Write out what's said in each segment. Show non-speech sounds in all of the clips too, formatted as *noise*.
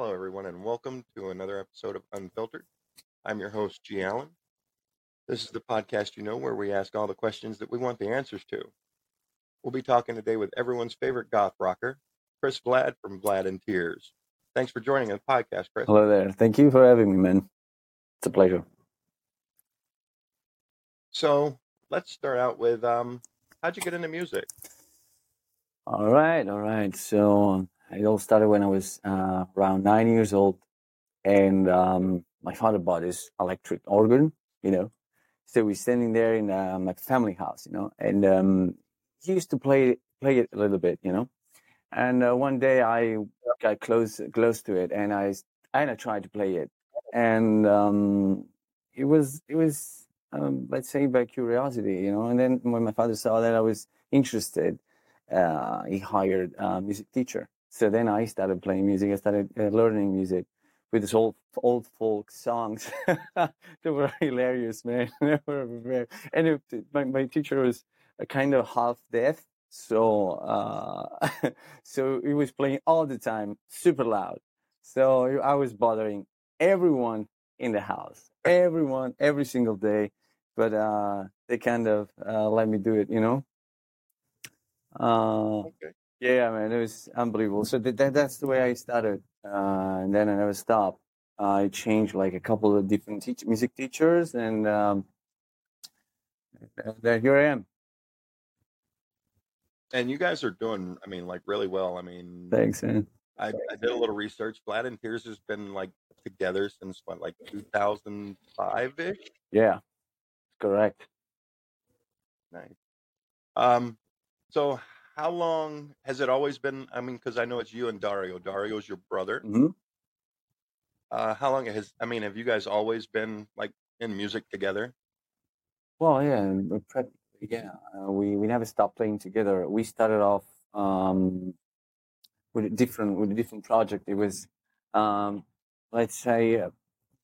Hello, everyone, and welcome to another episode of Unfiltered. I'm your host, G. Allen. This is the podcast you know where we ask all the questions that we want the answers to. We'll be talking today with everyone's favorite goth rocker, Kris Vlad from Vlad in Tears. Thanks for joining the podcast, Kris. Hello there. Thank you for having me, man. It's a pleasure. So let's start out with um, how'd you get into music? All right, all right. So it all started when I was uh, around nine years old, and um, my father bought this electric organ, you know. So we're standing there in my family house, you know, and um, he used to play play it a little bit, you know. And uh, one day I got close close to it, and I and I tried to play it, and um, it was it was um, let's say by curiosity, you know. And then when my father saw that I was interested, uh, he hired a music teacher. So then I started playing music. I started uh, learning music with this old old folk songs. *laughs* they were hilarious, man. *laughs* they were very, and it, my my teacher was a kind of half deaf, so uh, *laughs* so he was playing all the time, super loud. So I was bothering everyone in the house, everyone, every single day. But uh, they kind of uh, let me do it, you know. Uh, Okay. Yeah, man, it was unbelievable. So that, that that's the way I started, uh, and then I never stopped. I changed like a couple of different teach- music teachers, and um, here I am. And you guys are doing, I mean, like really well. I mean, Thanks, man. I, I did a little research. Vlad in Tears has been like together since what, like 2005 ish? Yeah, correct. Nice. Um, so how long has it always been? I mean, because I know it's you and Dario. Dario's your brother. hmm Uh, how long has, I mean, have you guys always been like in music together? Well, yeah, and we're practically, yeah. Uh, we we never stopped playing together. We started off um, with a different with a different project. It was, um, let's say, a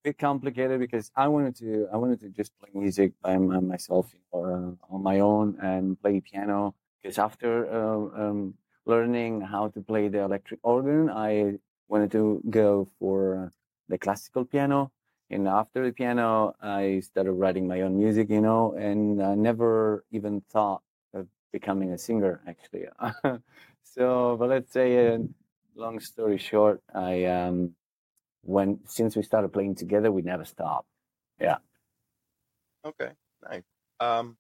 bit complicated because I wanted to I wanted to just play music by myself or uh, on my own and play piano. Because after uh, um, learning how to play the electric organ, I wanted to go for the classical piano. And after the piano, I started writing my own music, you know, and I never even thought of becoming a singer, actually. *laughs* so, but let's say, uh, long story short, I um, when since we started playing together, we never stopped. Yeah. Okay, nice. Um,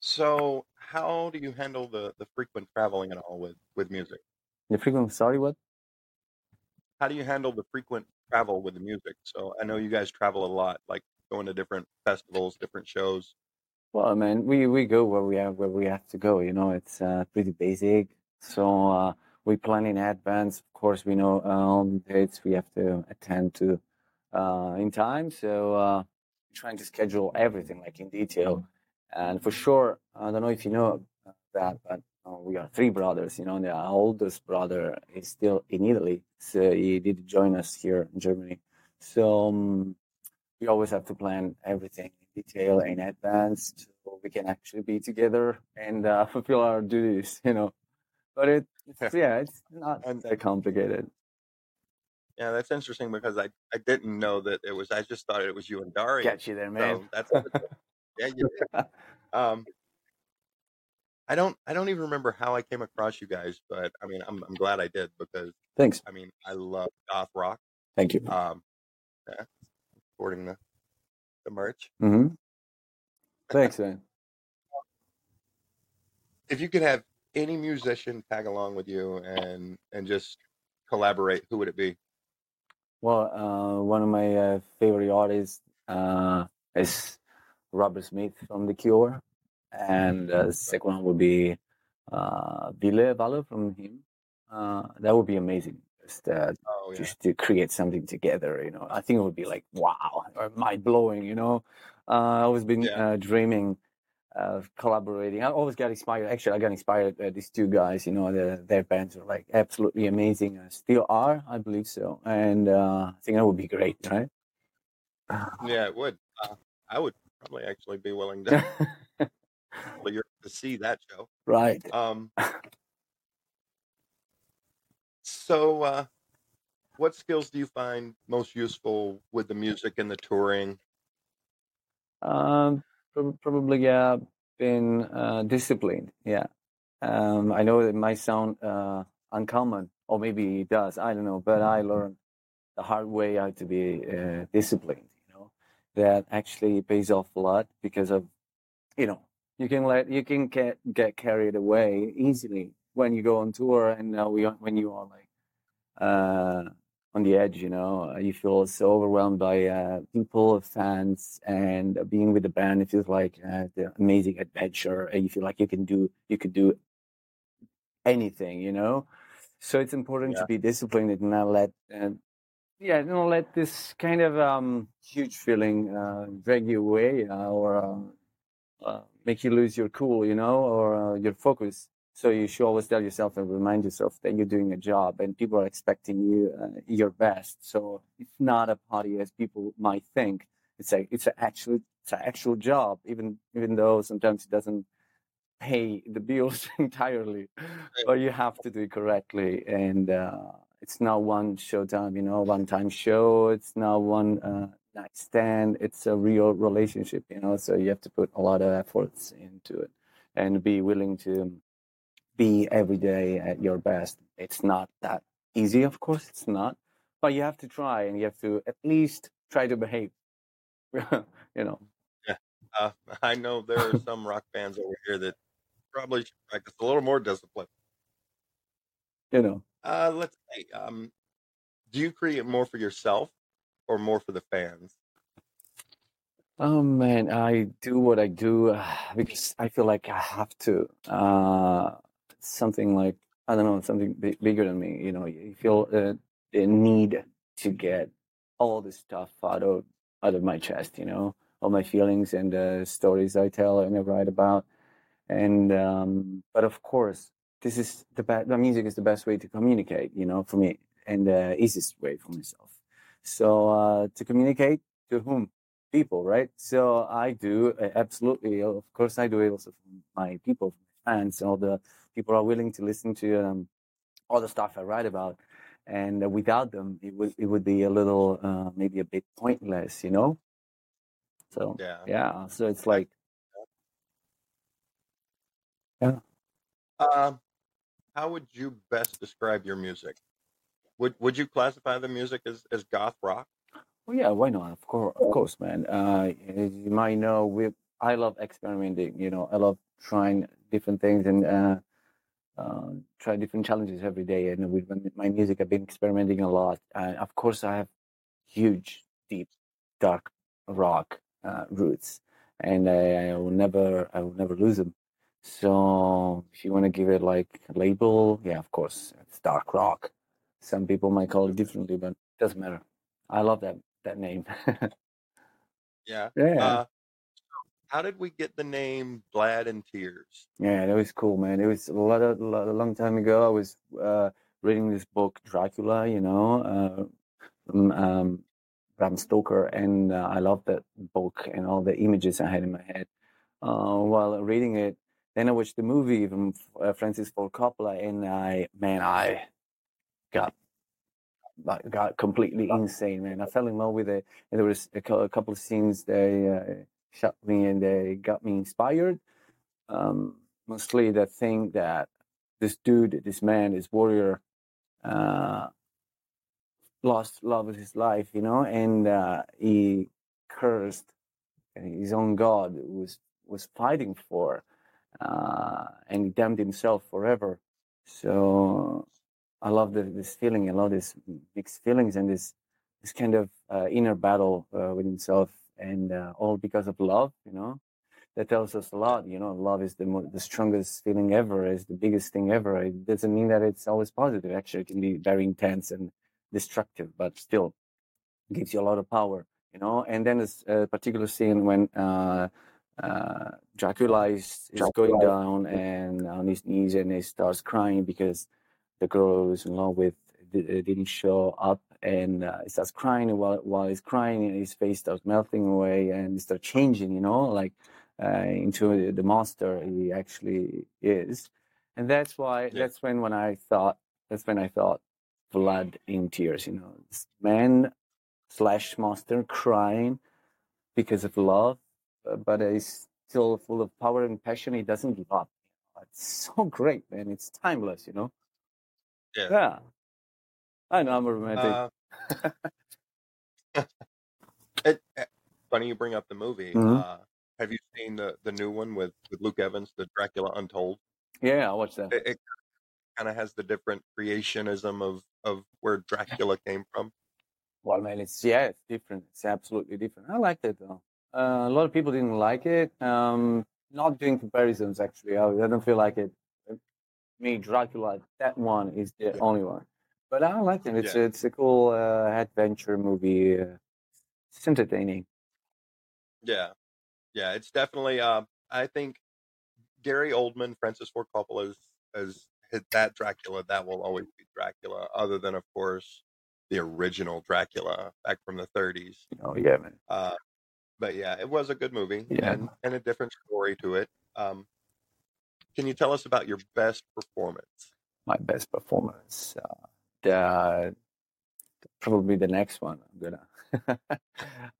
so how do you handle the the frequent traveling and all with with music? The frequent. Sorry, what? How do you handle the frequent travel with the music? So I know you guys travel a lot, like going to different festivals, different shows. Well, man, we we go where we have where we have to go. You know, it's uh, pretty basic. So uh, we plan in advance. Of course, we know uh, all the dates we have to attend to uh, in time. So uh, trying to schedule everything like in detail. And for sure, I don't know if you know that, but uh, we are three brothers. You know, the oldest brother is still in Italy, so he did join us here in Germany. So um, we always have to plan everything in detail in advance so we can actually be together and uh, *laughs* fulfill our duties. You know, but it, it's yeah, it's not And that complicated. yeah, that's interesting because I I didn't know that it was. I just thought it was you and Dario. Catch you there, man. So that's *laughs* yeah, you did. Um, I don't I don't even remember how I came across you guys, but I mean I'm I'm glad I did because Thanks. I mean I love goth rock. Thank you. Um, yeah, supporting the the merch. Mm-hmm. Thanks, *laughs* man. If you could have any musician tag along with you and and just collaborate, who would it be? Well, uh, one of my uh, favorite artists uh, is Robert Smith from The Cure, and uh, the second one would be uh, Ville Valo from HIM. Uh, that would be amazing. Just, uh, Oh yeah, just to create something together, you know. I think it would be like wow, or mind blowing, you know. Uh, I always been yeah, uh, dreaming of collaborating. I always got inspired. Actually, I got inspired. by these two guys, you know, their their bands are like absolutely amazing. Uh, still are, I believe so. And uh, I think that would be great, right? yeah. It would. Uh, I would probably actually be willing to *laughs* to see that show. right. Um, *laughs* so uh, what skills do you find most useful with the music and the touring? Um, probably yeah, been uh, disciplined. Yeah, um, I know it might sound uh, uncommon, or maybe it does. I don't know, but I learned the hard way how to be uh, disciplined. That actually pays off a lot because of, you know, you can let you can get get carried away easily when you go on tour, and uh, we when you are like uh, on the edge, you know, you feel so overwhelmed by uh, people, fans, and being with the band. It feels like uh, the amazing adventure, and you feel like you can do you could do anything, you know. So it's important Yeah. to be disciplined and not let, uh, yeah, don't let this kind of um, huge feeling uh, drag you away uh, or uh, uh, make you lose your cool, you know, or uh, your focus. So you should always tell yourself and remind yourself that you're doing a job, and people are expecting you uh, your best. So it's not a party as people might think. It's a it's a actual it's an actual job, even even though sometimes it doesn't pay the bills *laughs* entirely, but you have to do it correctly. And uh, it's not one showtime, you know, one time show. It's not one uh, night stand. It's a real relationship, you know. So you have to put a lot of efforts into it and be willing to be every day at your best. It's not that easy, of course, it's not, but you have to try and you have to at least try to behave, *laughs* you know. Uh, *laughs* I know there are some rock bands over here that probably should practice a little more discipline. You know. Uh, let's say, Um, do you create more for yourself or more for the fans? Oh man, I do what I do *sighs* because I feel like I have to. Uh, something like I don't know, something big, bigger than me. You know, you feel uh, the need to get all this stuff out of out of my chest. You know, all my feelings and uh, stories I tell and I write about. And um, but of course, this is the best. The music is the best way to communicate. You know, for me, and the easiest way for myself. So uh, to communicate to whom people, right? So I do uh, absolutely, of course, I do it also for my people, my fans, all the people are willing to listen to um, all the stuff I write about, and uh, without them, it would it would be a little uh, maybe a bit pointless, you know. So Yeah. yeah, so it's like yeah. Um, how would you best describe your music? Would Would you classify the music as, as goth rock? Well, yeah, why not? Of course, of course, man. Uh, as you might know, we I love experimenting. You know, I love trying different things and uh, uh, try different challenges every day. And with my- my music, I've been experimenting a lot. Uh, of course, I have huge, deep, dark rock uh, roots, and I, I will never, I will never lose them. So, if you want to give it like a label, yeah, of course, it's dark rock. Some people might call it differently, but it doesn't matter. I love that that name. *laughs* Yeah. yeah. Uh, how did we get the name Vlad in Tears? Yeah, that was cool, man. It was a lot of a long time ago. I was uh, reading this book, Dracula, you know, uh, from um, Bram Stoker, and uh, I loved that book and all the images I had in my head uh, while reading it. Then I watched the movie from uh, Francis Ford Coppola, and I, man, I got like, got completely insane, man. I fell in love with it, and there was a, cou- a couple of scenes they uh, shot me, and they got me inspired um, mostly the thing that this dude, this man, this warrior, uh, lost love of his life, you know, and uh, he cursed his own God who was was fighting for, and he damned himself forever. So I love the, this feeling. I love this mixed feelings and this this kind of uh, inner battle uh, with himself, and uh, all because of love, you know that tells us a lot. You know, love is the mo- the strongest feeling ever, is the biggest thing ever. It doesn't mean that it's always positive. Actually, it can be very intense and destructive, but still gives you a lot of power. You know, and then there's a particular scene when uh, uh, Dracula is, is going down and on his knees and he starts crying because the girl he was in love with didn't show up and uh, he starts crying while, while he's crying and his face starts melting away and he starts changing you know like uh, into the monster he actually is and that's why Yeah. that's when when i thought that's when i thought Vlad in Tears. You know, this man slash monster crying because of love, uh, but he's still full of power and passion. He doesn't give up. It's *laughs* so great, man. It's timeless. You know. Yeah. Yeah. I know I'm a romantic. Uh, *laughs* *laughs* it, eh, funny you bring up the movie. Mhm. Uh, have you seen the the new one with with Luke Evans, the Dracula Untold? Yeah, I watched that. It, it kind of has the different creationism of of where Dracula came from. Well, man, it's yeah, it's different. It's absolutely different. I like that though. Uh, a lot of people didn't like it. Um, not doing comparisons actually. I, I don't feel like it. Me, Dracula, that one is the Yeah. only one. But I like it. It's Yeah. it's a cool uh, adventure movie. Uh, it's entertaining. Yeah, yeah, it's definitely. Uh, I think Gary Oldman, Francis Ford Coppola, as as hit that Dracula, that will always be Dracula. Other than, of course, the original Dracula back from the 30s. Oh yeah, man. Uh, but yeah, it was a good movie Yeah. and and a different story to it. Um, can you tell us about your best performance? My best performance. Uh, the probably the next one. I'm gonna.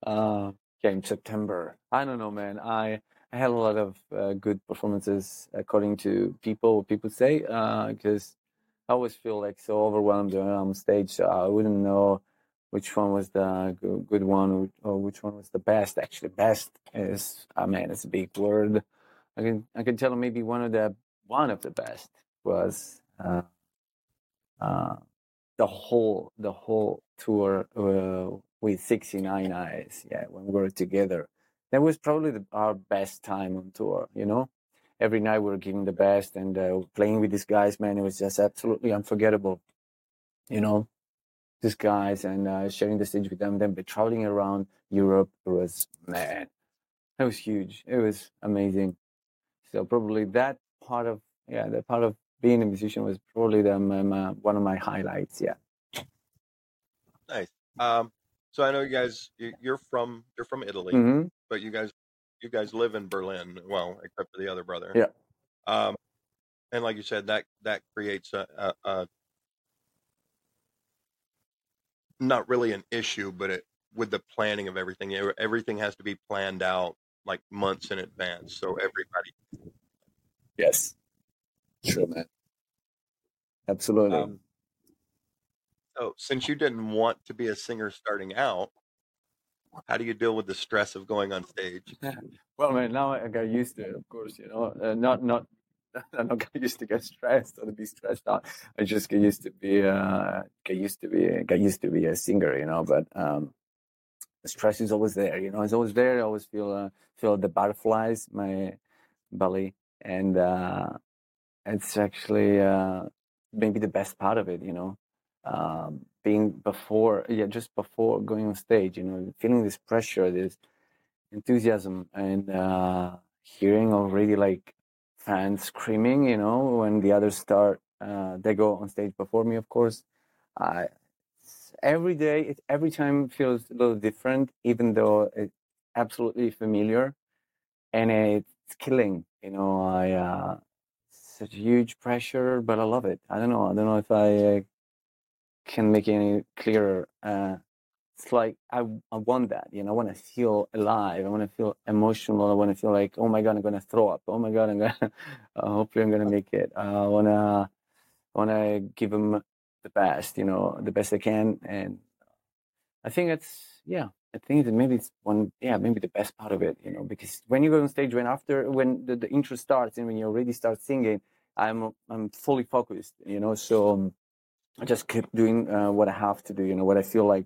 uh, *laughs* yeah, in September. I don't know, man. I I had a lot of uh, good performances according to people. What people say, because I always feel like so overwhelmed when I'm on stage. So I wouldn't know which one was the good, one or which one was the best. Actually, best is I mean it's a big word. I can I can tell maybe one of the one of the best was uh, uh, the whole the whole tour uh, with 69 eyes yeah when we were together that was probably the, our best time on tour you know every night we were giving the best and uh, playing with these guys man it was just absolutely unforgettable you know these guys and uh, sharing the stage with them then traveling around europe it was man it was huge it was amazing so probably that part of yeah that part of being a musician was probably the, my, my, one of my highlights yeah Nice. Um, so I know you guys, you- you're from you're from Italy, hmm but you guys you guys live in Berlin. Well, except for the other brother. Yeah. Um, and like you said, that that creates a, a, a not really an issue, but it with the planning of everything. Everything has to be planned out like months in advance, so everybody. yes sure man absolutely Um, so since you didn't want to be a singer starting out, how do you deal with the stress of going on stage? *laughs* Well, man, now I got used to it, of course, you know. Uh, not, not, *laughs* I'm not used to get stressed or to be stressed out. I just get used to be, uh, get used to be, get used to be a singer, you know. But um, the stress is always there, you know. It's always there. I always feel, uh, feel the butterflies, my belly, and uh, it's actually uh, maybe the best part of it, you know. Um, being before, yeah, just before going on stage, you know, feeling this pressure, this enthusiasm and uh, hearing already like fans screaming, you know, when the others start, uh, they go on stage before me, of course. Every day, it, every time feels a little different, even though it's absolutely familiar, and it's killing. You know, I uh, such huge pressure, but I love it. I don't know. I don't know if I uh, can make it any clearer. Uh, it's like I, I want that, you know, I want to feel alive. I want to feel emotional. I want to feel like, oh my God, I'm going to throw up. Oh my God, I'm to, *laughs* uh, hopefully I'm going to make it. Uh, I want to, I want to give them the best, you know, the best I can. And I think that's, yeah, I think that maybe it's one, yeah, maybe the best part of it, you know, because when you go on stage, when after, when the, the intro starts and when you already start singing, I'm, I'm fully focused, you know, so um, I just keep doing uh, what I have to do, you know, what I feel like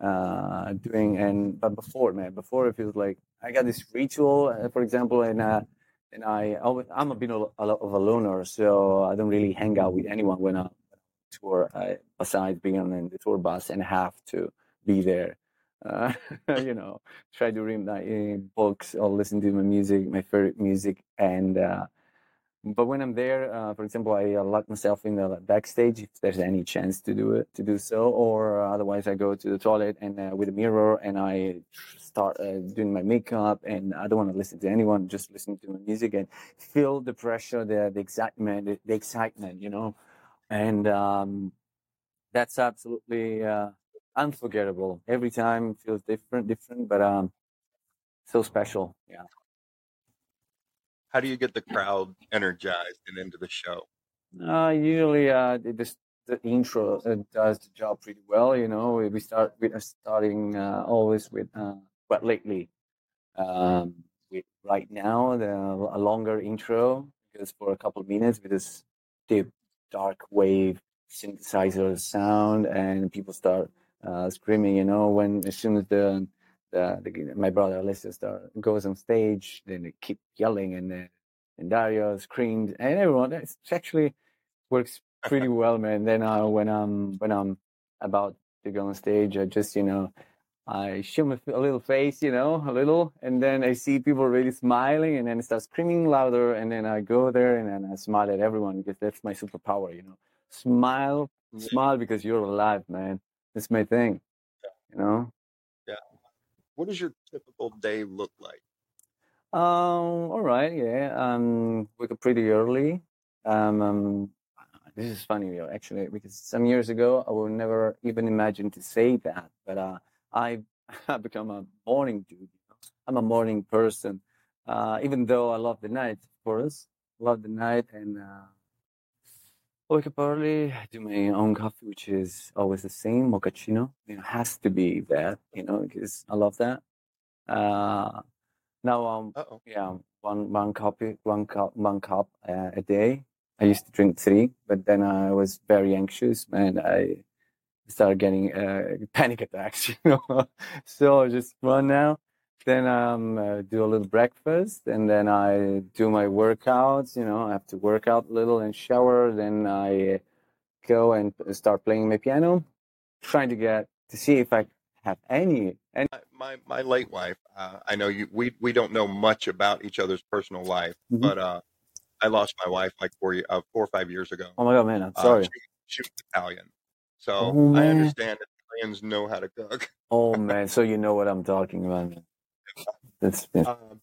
uh, doing. And but before, man, before it feels like I got this ritual, uh, for example, and uh, and I always I'm a bit of a, loner, so I don't really hang out with anyone when I tour. Uh, besides being on the tour bus and have to be there. Uh, *laughs* you know, try to read my uh, books or listen to my music, my favorite music, and uh, but when I'm there, uh, for example, I uh, lock myself in the backstage if there's any chance to do it, to do so, or uh, otherwise I go to the toilet and uh, with a mirror and I start uh, doing my makeup and I don't want to listen to anyone, just listen to my music and feel the pressure, the the excitement, the, excitement, you know, and um, that's absolutely unforgettable. Every time feels different, different, but um, so special. Yeah. How do you get the crowd energized and into the show? Uh, usually, uh, the, intro uh, does the job pretty well. You know, we, we start with uh, starting uh, always with, uh, but lately, um, with right now the a longer intro because for a couple of minutes with this deep dark wave synthesizer sound and people start uh, screaming. You know, when as soon as the the, the my brother Alessio goes on stage, then they keep yelling and uh, and Dario screamed and everyone. It actually works pretty *laughs* well, man. Then uh, when I'm when I'm about to go on stage, I just you know I show my a little face, you know, a little, and then I see people really smiling, and then I start screaming louder, and then I go there and then I smile at everyone because that's my superpower, you know. Smile, smile because you're alive, man. That's my thing, you know. What does your typical day look like? Um, all right, yeah. Um, wake up pretty early. Um, um, this is funny, actually, because some years ago I would never even imagine to say that, but uh, I *laughs* have become a morning dude. I'm a morning person, uh, even though I love the night, of course. Love the night and uh, wake up early, do my own coffee, which is always the same, mochaccino. You know, has to be that, you know, because I love that. Uh, now um Uh oh. yeah one one copy one cup one cup uh, a day. I used to drink three, but then I was very anxious and I started getting uh, *laughs* panic attacks. *laughs* You know, so I just one now. Then um uh, do a little breakfast and then I do my workouts. You know, I have to work out a little and shower. Then I go and start playing my piano, trying to get to see if I have any any. My my, my late wife. Uh, I know you. We we don't know much about each other's personal life, Mhm. but uh, I lost my wife like four uh, four or five years ago. Oh my god, man! I'm Uh, sorry. she, she was Italian, so Oh I understand that Italians know how to cook. Oh *laughs* man, so you know what I'm talking about. man. That's, that's Um,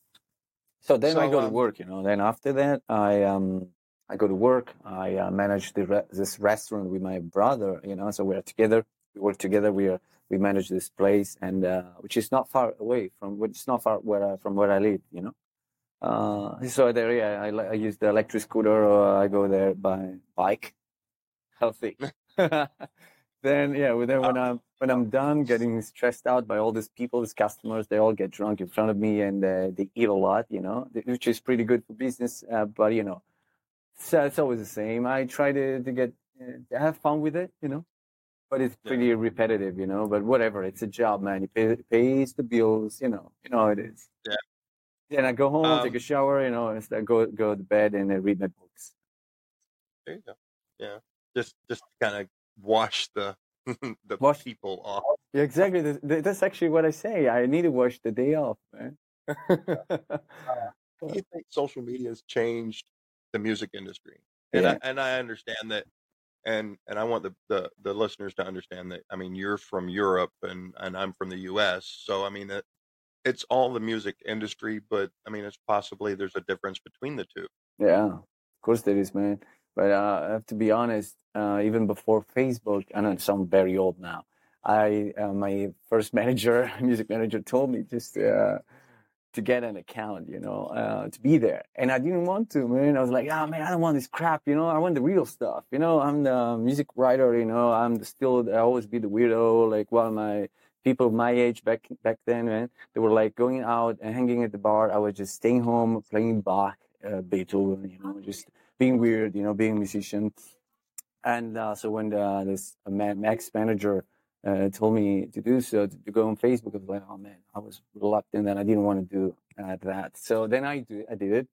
so then I so go to um, work, you know. Then after that, I um I go to work. I uh, manage the re- this restaurant with my brother, you know. So we're together. We work together. We are we manage this place, and uh, which is not far away from which is not far where I, from where I live, you know. Uh, so there, yeah, I, I use the electric scooter, or I go there by bike. Healthy. *laughs* then yeah, then when I'm when I'm done getting stressed out by all these people, these customers, they all get drunk in front of me and uh, they eat a lot, you know, which is pretty good for business. Uh, but you know, so it's always the same. I try to to get uh, to have fun with it, you know, but it's yeah. pretty repetitive, you know. But whatever, it's a job, man. It pay, pays the bills, you know. You know how it is. Yeah. Then I go home, take Um, a shower, you know, and go go to bed and uh, read my books. there you go. Yeah. Just just kind of wash the *laughs* the Wash. people off. Yeah, *laughs* exactly. That's, actually what I say. I need to wash the day off, man. Uh, do you think social media has changed the music industry? And yeah. I and I understand that, and and I want the, the the listeners to understand that. I mean, you're from Europe, and and I'm from the U.S. So I mean, it, it's all the music industry, but I mean, it's possibly there's a difference between the two. Yeah, of course there is, man. But uh, I have to be honest. Uh, even before Facebook, and I know it sounds very old now. I uh, my first *laughs* manager, music manager, told me just uh, to get an account, you know, uh, to be there, and I didn't want to, man. I was like, ah, man, I don't want this crap, you know. I want the real stuff, you know. I'm the music writer, you know. I'm still I always be the weirdo, like while my people my age back back then, man, they were like going out and hanging at the bar. I was just staying home playing Bach, uh, Beethoven, you know, just being weird, you know, being a musician. And uh, so when the, this uh, Max manager uh, told me to do so, to, to go on Facebook, I was like, oh man, I was reluctant and I didn't want to do uh, that. So then I, do, I did it.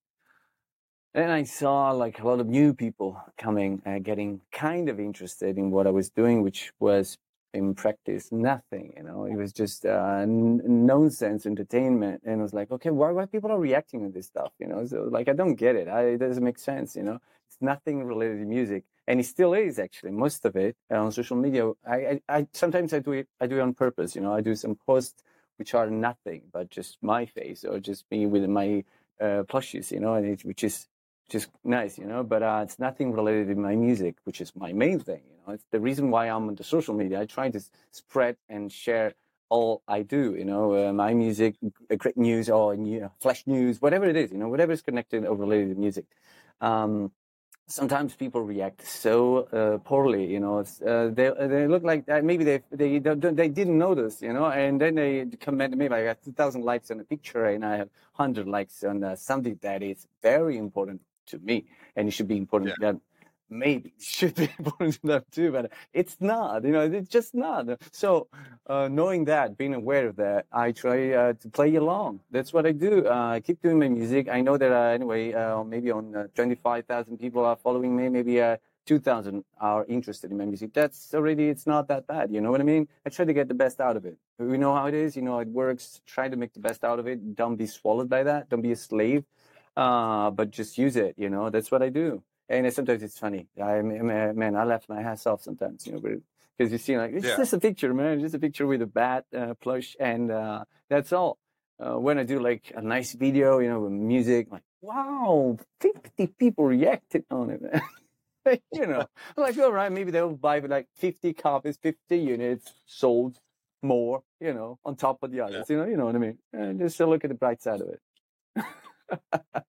And I saw like a lot of new people coming, uh, getting kind of interested in what I was doing, which was in practice nothing. You know, it was just uh, nonsense entertainment. And I was like, okay, why why people are reacting to this stuff? You know, so like I don't get it. I, it doesn't make sense. You know, it's nothing related to music, and it still is actually most of it uh, on social media. I, I, I sometimes I do it. I do it on purpose. You know, I do some posts which are nothing but just my face or just me with my uh, plushies. You know, and it, which is just nice, you know. But uh, it's nothing related to my music, which is my main thing. You know, it's the reason why I'm on the social media. I try to spread and share all I do. You know, uh, my music, great news, or you know, flash news, whatever it is. You know, whatever is connected or related to music. Um, sometimes people react so uh, poorly. You know, uh, they they look like that. Maybe they they they didn't notice. You know, and then they comment. Maybe I got two thousand likes on a picture, and I have hundred likes on uh, something that is very important to me, and it should be important yeah. to them. Maybe should be *laughs* important to them too, but it's not. You know, it's just not. So, uh, knowing that, being aware of that, I try uh, to play along. That's what I do. Uh, I keep doing my music. I know that uh, anyway, uh, maybe on uh, twenty five thousand people are following me. Maybe 2000 are interested in my music. That's already, it's not that bad. You know what I mean? I try to get the best out of it. We know how it is. You know, it works. Try to make the best out of it. Don't be swallowed by that. Don't be a slave uh, but just use it. You know, that's what I do. And sometimes it's funny. I mean man, I left my ass off sometimes. You know, because you see, like it's yeah. just a picture, man. It's just a picture with a bat uh, plush, and uh, that's all. Uh, when I do like a nice video, you know, with music, like wow, fifty people reacted on it, man. *laughs* you know, like all right, maybe they'll buy like fifty copies, fifty units sold more, you know, on top of the others. Yeah. You know, you know what I mean. And just to look at the bright side of it.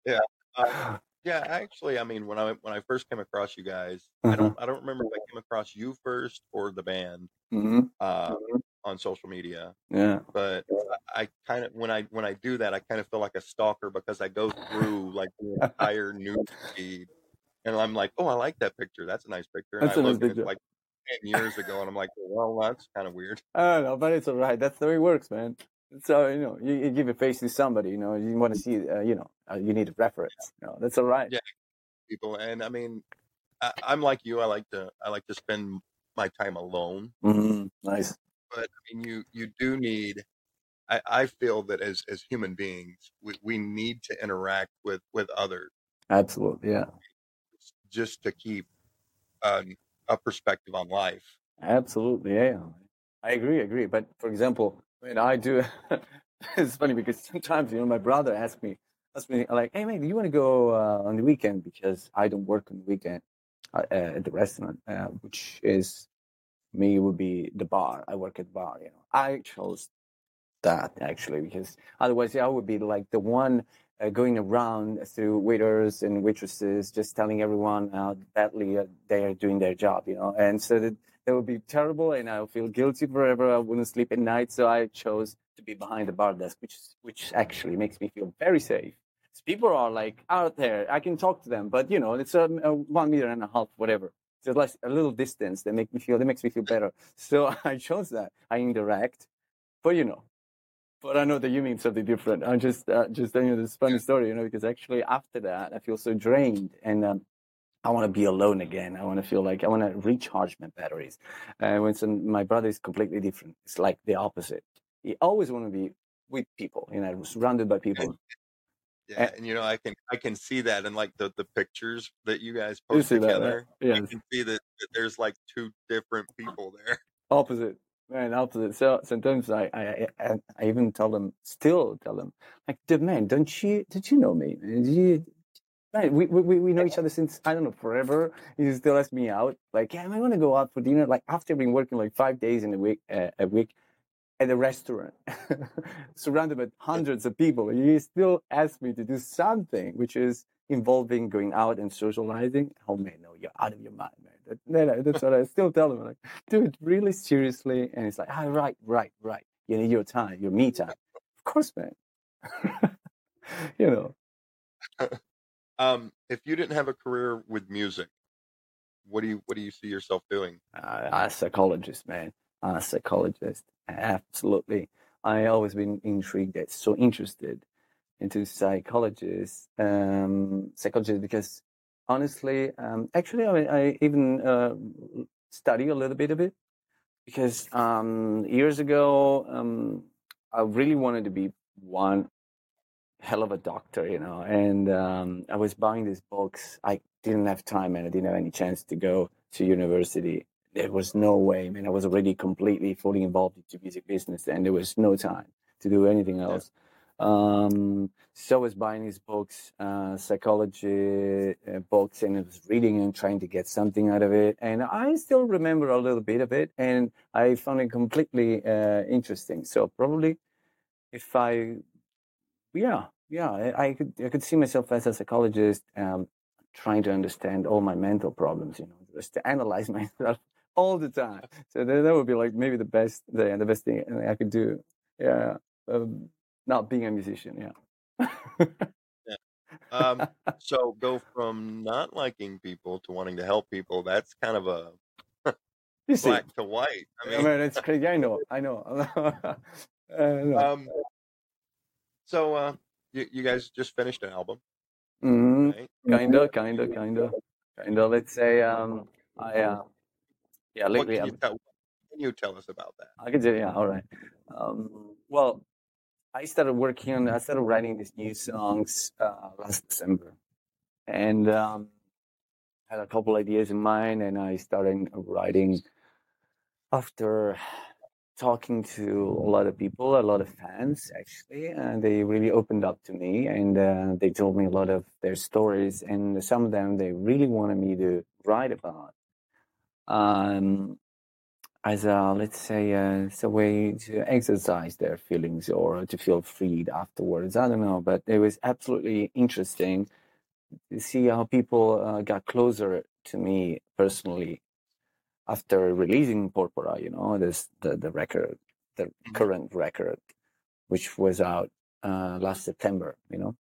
Yeah. Uh, yeah, *sighs* actually, I mean, when I when I first came across you guys, I mm-hmm. don't I don't remember if I came across you first or the band hmm uh, mm-hmm. on social media. Yeah. But I kind of when I when I do that, I kind of feel like a stalker because I go through like the entire news *laughs* feed, and I'm like, oh, I like that picture. That's a nice picture. And That's I a nice look at it picture. like ten years ago, and I'm like, well, that's kind of weird. I don't know, but it's all right. That's the way it works, man. So you know, you, you give a face to somebody. You know, you want to see. Uh, you know, uh, you need a reference. You know, that's all right. Yeah, people, and I mean, I, I'm like you. I like to I like to spend my time alone. hmm Nice. But I mean, you you do need. I, I feel that as as human beings, we, we need to interact with with others Absolutely. Yeah. just to keep um, a perspective on life. Absolutely. Yeah. I agree. Agree. But for example, when I do, *laughs* it's funny because sometimes you know my brother asks me, asks me like, "Hey man, do you want to go uh, on the weekend?" Because I don't work on the weekend uh, at the restaurant, uh, which is me would be the bar. I work at the bar. You know, I chose that actually because otherwise I would be like the one uh, going around through waiters and waitresses, just telling everyone how badly uh, they are doing their job, you know. And so that, that would be terrible, and I would feel guilty forever. I wouldn't sleep at night, so I chose to be behind the bar desk, which which actually makes me feel very safe. So people are like out there, I can talk to them, but you know, it's a, a one meter and a half, whatever. So like a little distance that make me feel that makes me feel better. So *laughs* I chose that. I interact, but you know, but I know that you mean something different. I'm just uh, just telling you this funny story, you know, because actually after that I feel so drained and um, I want to be alone again. I want to feel like I want to recharge my batteries. And when some, my brother is completely different, it's like the opposite. He always want to be with people, you know, surrounded by people. Yeah, eh and, you know, I can I can see that in like the the pictures that you guys you post see that, right? together. I can see that, that there's like two different uh, people there. opposite. Man, opposite. So sometimes I, I, I, I even tell them, still tell them, like, "Dude, man, don't you, did you know me? Did you, we, we, we know each other since, I don't know, forever. He still asks me out. Like, yeah, I want to go out for dinner. Like, after being working like five days in a week, uh, a week at a restaurant, *laughs* surrounded by hundreds of people, he still asks me to do something which is involving going out and socializing. Oh man, no, you're out of your mind, man. That, that- that's what I still tell him. Like, do it really seriously. And it's like, ah, right, right, right. You need your time, your me time. Of course, man. *laughs* you know, *laughs* Um, if you didn't have a career with music, what do you what do you see yourself doing? uh, I'm a psychologist, man. I'm a psychologist. Absolutely. I always been intrigued, uh, so interested into psychologists, um, psychologists because honestly, um, actually, I, I even uh, study a little bit of it because um, years ago, um, I really wanted to be one hell of a doctor, you know, and um, I was buying these books. I didn't have time and I didn't have any chance to go to university. There was no way, I man. I was already completely fully involved into music business and there was no time to do anything Yeah. else. Um, so I was buying his books, uh, psychology uh, books, and I was reading and trying to get something out of it. And I still remember a little bit of it, and I found it completely uh, interesting. So probably, if I, yeah, yeah, I, I could I could see myself as a psychologist, um, trying to understand all my mental problems. You know, *laughs* just to analyze *laughs* myself all the time. *laughs* So that, that would be like maybe the best the, the best thing I could do. Yeah. Um, not being a musician, yeah. yeah. Um, so go from not liking people to wanting to help people. That's kind of a you see, black to white. I mean, I mean it's crazy. I know. I know. know. Um, so uh, you, you guys just finished an album, mm-hmm. right? Kinda, kinda, kinda, kinda. Let's say um, I uh, yeah. Lately, what can, you tell, can you tell us about that? I can do. Yeah. All right. Um, well, I started working on, I started writing these new songs uh, last December. And um, had a couple ideas in mind, and I started writing after talking to a lot of people, a lot of fans actually, and they really opened up to me and uh, they told me a lot of their stories, and some of them they really wanted me to write about. Um, as a let's say uh, it's a way to exercise their feelings or to feel freed afterwards i don't know but it was absolutely interesting to see how people uh, got closer to me personally after releasing porpora you know this the, the record the mm-hmm. current record which was out uh, last september you know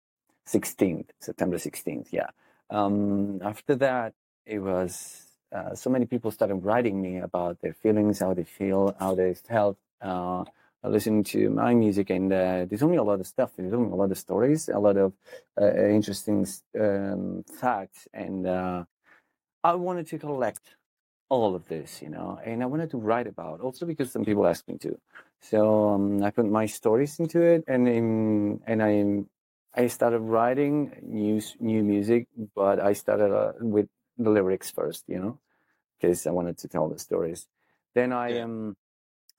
16th september 16th yeah um, after that it was uh, so many people started writing me about their feelings, how they feel, how they felt, uh, listening to my music, and uh, they told me a lot of stuff. They told me a lot of stories, a lot of uh, interesting um, facts, and uh, I wanted to collect all of this, you know, and I wanted to write about. Also because some people asked me to, so um, I put my stories into it, and in, and I I started writing new new music, but I started uh, with the lyrics first, you know, because I wanted to tell the stories. Then I yeah. um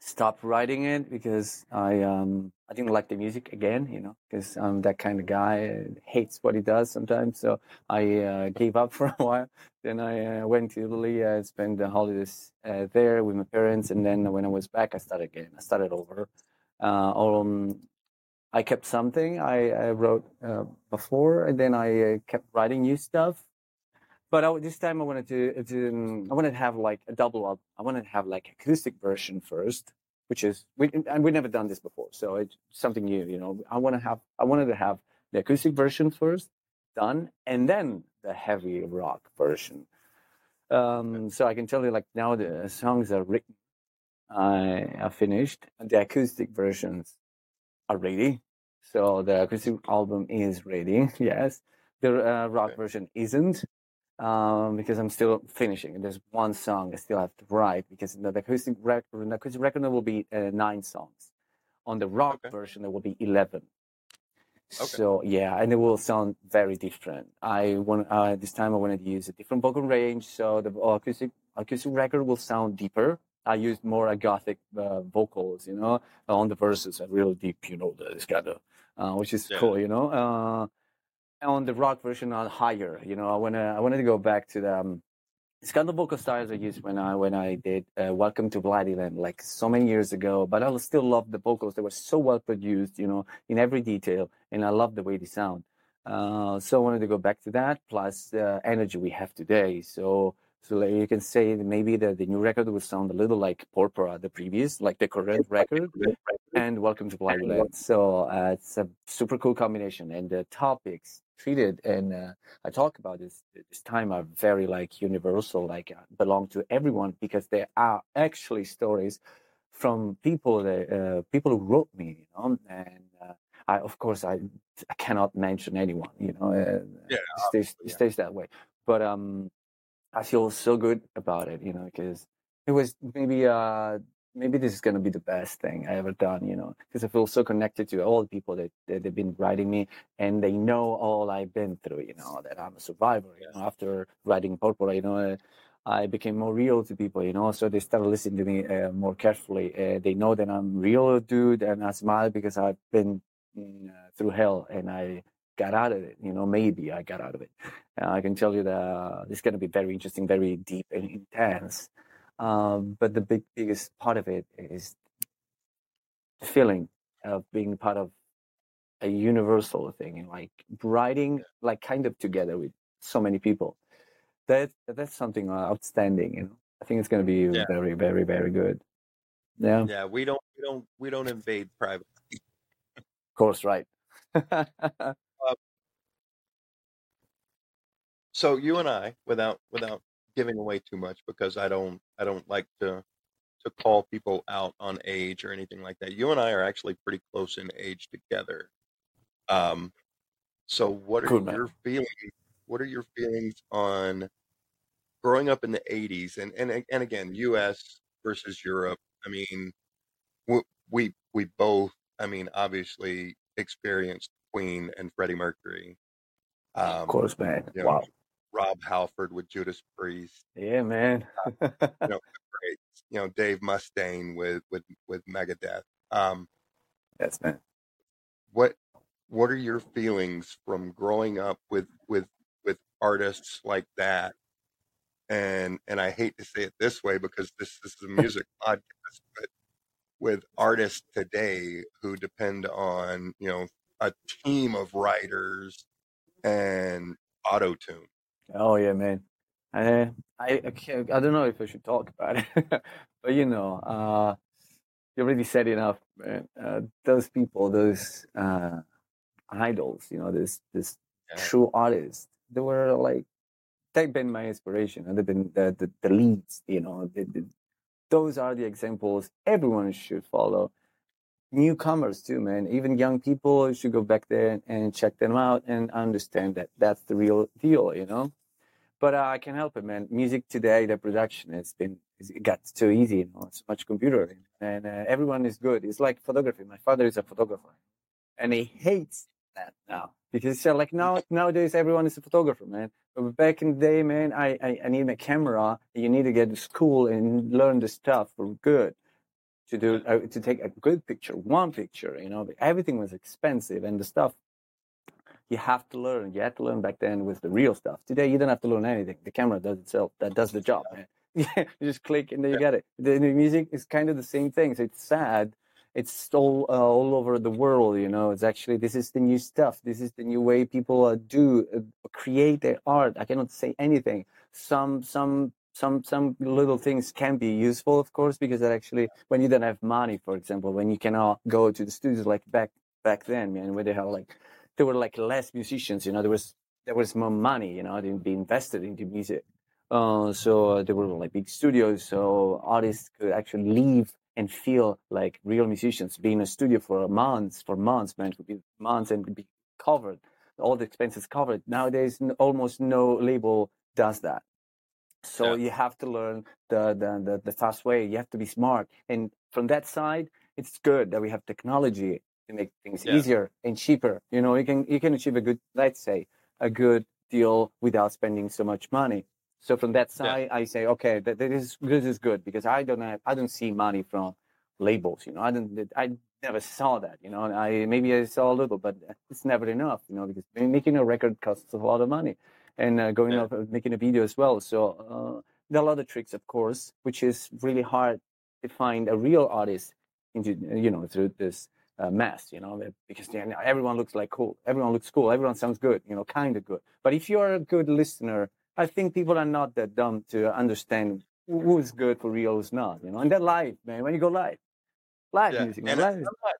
stopped writing it because I um I didn't like the music again, you know, because I'm that kind of guy hates what he does sometimes. So I uh, gave up *laughs* for a while. Then I uh, went to Italy, uh, spent the holidays uh, there with my parents, and then when I was back, I started again. I started over. Uh, um, I kept something I, I wrote uh, before, and then I uh, kept writing new stuff but I, this time I wanted to, to I wanted to have like a double up. I wanted to have like acoustic version first, which is we and we've never done this before, so it's something new. You know, I want to have I wanted to have the acoustic version first done, and then the heavy rock version. Um, so I can tell you, like now the songs are written, I are finished, and the acoustic versions are ready. So the acoustic album is ready. *laughs* Yes, the uh, rock okay. version isn't um, because I'm still finishing. There's one song I still have to write because the, the acoustic record, the acoustic record will be uh, nine songs. On the rock okay. version, there will be eleven. Okay. So yeah, and it will sound very different. I want uh, this time I wanted to use a different vocal range, so the acoustic acoustic record will sound deeper. I used more gothic uh, vocals, you know, on the verses, a real deep, you know, this kind of, uh, which is yeah. cool, you know. Uh, on the rock version on higher. You know, I wanna I wanted to go back to the um, it's kind of vocal styles I used when I when I did uh, Welcome to Bloodyland like so many years ago. But I still love the vocals; they were so well produced, you know, in every detail, and I love the way they sound. Uh, so I wanted to go back to that, plus the energy we have today. So so like you can say maybe the, the new record will sound a little like Porpora, the previous, like the current record, and Welcome to Bloodyland. So uh, it's a super cool combination, and the topics treated and uh, I talk about this this time are very like universal, like uh, belong to everyone because there are actually stories from people that uh, people who wrote me, you know, and uh, I of course I, I cannot mention anyone, you know, uh, yeah, it stays, yeah. it stays that way, but um, I feel so good about it, you know, because it was maybe uh maybe this is going to be the best thing I ever done, you know, because I feel so connected to all the people that, that they've been writing me and they know all I've been through, you know, that I'm a survivor. You know, after writing Porpora, you know, uh, I became more real to people, you know, so they started listening to me uh, more carefully. Uh, they know that I'm real dude and I smile because I've been mm, uh, through hell, and I got out of it. You know, maybe I got out of it. Uh, I can tell you that uh, this is going to be very interesting, very deep and intense. Um, but the big, biggest part of it is the feeling of being part of a universal thing, and like writing, like kind of together with so many people. That that's something uh, outstanding. You know, I think it's going to be Yeah. very, very, very good. Yeah, Yeah, we don't we don't we don't invade private. *laughs* Of course, right. *laughs* So you and I, without without giving away too much, because I don't I don't like to to call people out on age or anything like that. You and I are actually pretty close in age together. Um, so what are cool, man. your feelings? What are your feelings on growing up in the '80s and and and again, U.S. versus Europe? I mean, we we, we both, I mean, obviously experienced Queen and Freddie Mercury. Of Um, course, man. you know, Wow. Rob Halford with Judas Priest. Yeah, man. You *laughs* know. You know, Dave Mustaine with with with Megadeth. Um, yes, man. what what are your feelings from growing up with with with artists like that? And and I hate to say it this way because this, this is a *laughs* music podcast, but with artists today who depend on you know a team of writers and auto tune. Oh yeah, man. I I I, can't, I don't know if I should talk about it, *laughs* but you know, uh, you already said enough, man. Uh, those people, those uh, idols, you know, this this Yeah. true artists, they were like they've been my inspiration, and they've been the the, the leads, you know. Those are the examples everyone should follow. Newcomers too, man. Even young people should go back there and check them out and understand that that's the real deal, you know but uh, I can help it, man. Music today, the production has been it got too easy, you know, so much computer, and uh, everyone is good. It's like photography. My father is a photographer, and he hates that now because so like now nowadays everyone is a photographer, man. But back in the day, man, I I, I need a camera. You need to get to school and learn the stuff for good to do uh, to take a good picture, one picture. You know, everything was expensive, and the stuff you have to learn. You had to learn back then with the real stuff. Today, you don't have to learn anything. The camera does itself. That does the job, man. Yeah, *laughs* you just click and then you get it. The, the music is kind of the same thing. So it's sad. It's all uh, all over the world. You know, it's actually this is the new stuff. This is the new way people uh, do uh, create their art. I cannot say anything. Some some some some little things can be useful, of course, because that actually when you don't have money, for example, when you cannot go to the studios like back back then, man, where they had like there were like less musicians, you know, there was there was more money, you know, to be invested into music. Uh, so there were like big studios, so artists could actually leave and feel like real musicians, be in a studio for months, for months, man, for months, and be covered, all the expenses covered. Nowadays, almost no label does that. So Yeah. you have to learn the, the the the fast way. You have to be smart, and from that side, it's good that we have technology to make things Yeah. easier and cheaper. You know, you can you can achieve a good, let's say, a good deal without spending so much money. So from that Yeah. side, I say, okay, that, that is this is good because I don't have, I don't see money from labels. You know, I don't I never saw that. You know, I maybe I saw a little, but it's never enough. You know, because making a record costs a lot of money, and uh, going Yeah. up uh, making a video as well. So uh, there are a lot of tricks, of course, which is really hard to find a real artist into you know through this uh, mess. You know, because everyone looks like cool, everyone looks cool, everyone sounds good. You know, kind of good. But if you're a good listener, I think people are not that dumb to understand who's good for real, who's not. You know, and then live, man. When you go live, live Yeah, music, man, and I, live. I'm not.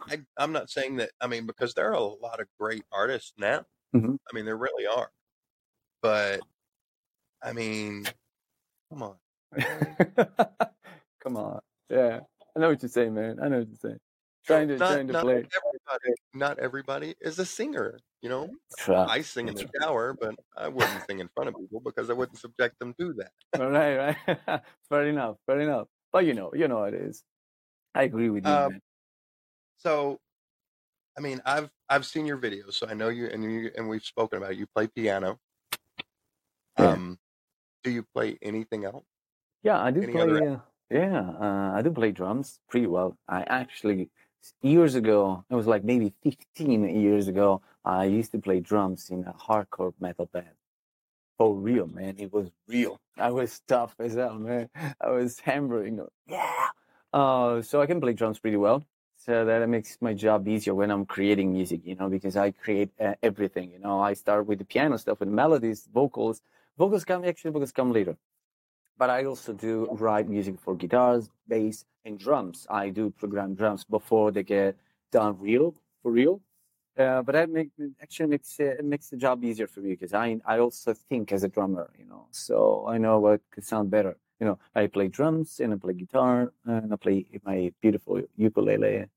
I, I'm not saying that. I mean, because there are a lot of great artists now. Mhm. I mean, there really are. But I mean, come on. *laughs* Come on, yeah, I know what you're saying, man. I know what you're saying. Trying to Not trying to not play. everybody. Not everybody is a singer. You know, Try. I sing in the shower, but I wouldn't sing in front of people because I wouldn't subject them to that. right, right, *laughs* fair enough, fair enough. But you know, you know it is. I agree with you, Um, so, I mean, I've I've seen your videos, so I know you, and you, and we've spoken about it. You play piano. Yeah. Um, do you play anything else? Yeah, I do Any play. Uh, yeah, uh, I do play drums pretty well. I actually years ago, it was like maybe 15 years ago, I used to play drums in a hardcore metal band. For real, man. It was real. I was tough as hell, man. I was hammering. Yeah. Uh, so I can play drums pretty well. So that makes my job easier when I'm creating music, you know, because I create uh, everything. You know, I start with the piano stuff, with melodies, vocals. Vocals come actually, vocals come later. But I also do write music for guitars, bass, drums. I do program drums before they get done real for real. Uh, but that make, actually makes it makes the job easier for me because I I also think as a drummer, you know, so I know what could sound better. You know, I play drums and I play guitar and I play my beautiful ukulele.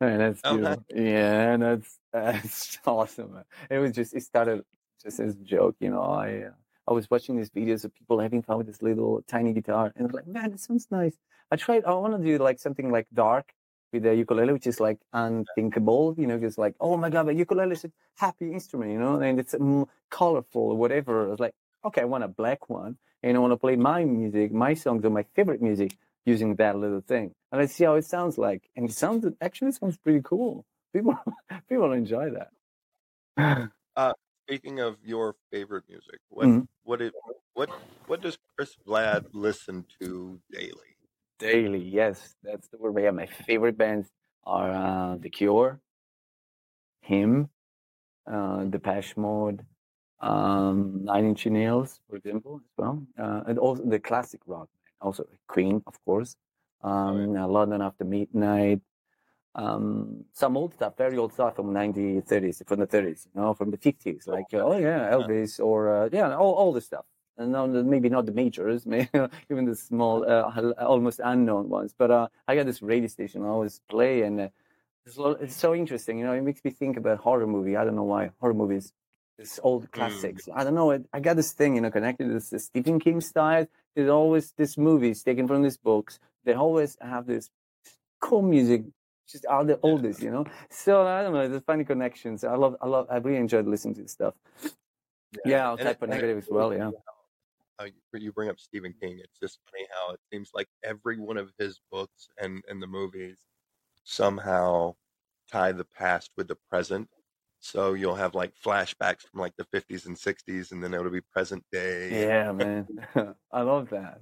And that's Oh, nice. Yeah, and that's *laughs* that's awesome. It was just it started just as a joke, you know. I uh, I was watching these videos of people having fun with this little tiny guitar, and I was like, man, it sounds nice. I tried. I want to do like something like dark with the ukulele, which is like unthinkable, you know, just like, oh my god, but ukulele is a happy instrument, you know, and it's mm, colorful or whatever. I was like, okay, I want a black one, and I want to play my music, my songs, or my favorite music using that little thing, and let's see how it sounds like. And it sounds actually it sounds pretty cool. People *laughs* people enjoy that. Speaking of your favorite music, what Mhm. what it what what does Kris Vlad listen to daily? Daily, yes, that's the word. Yeah, my favorite bands are uh, The Cure, HIM, uh, Depeche Mode, um, Nine Inch Nails, for example, as well, uh, and also the classic rock, also Queen, of course, um, uh, London After Midnight, um, some old stuff, very old stuff from 1930s, from the 30s, you know, from the 50s, like oh yeah, Elvis, or uh, yeah, all all the stuff. And no, maybe not the majors, *laughs* maybe even the small, uh, almost unknown ones. But uh, I got this radio station I always play, and uh, it's, it's so interesting. You know, it makes me think about horror movie. I don't know why horror movies, this old classics. I don't know. I, I got this thing, you know, connected to this, Stephen King style. There's always these movies taken from these books. They always have this cool music, just all the oldest, you know. So I don't know. There's funny connections. I love. I love. I really enjoyed listening to this stuff. Yeah, I'll type for negative as well. Yeah. Uh, you- you bring up Stephen King. It's just funny how it seems like every one of his books and and the movies somehow tie the past with the present. So you'll have like flashbacks from like the 50s and 60s, and then it'll be present day. Yeah, man. *laughs* I love that.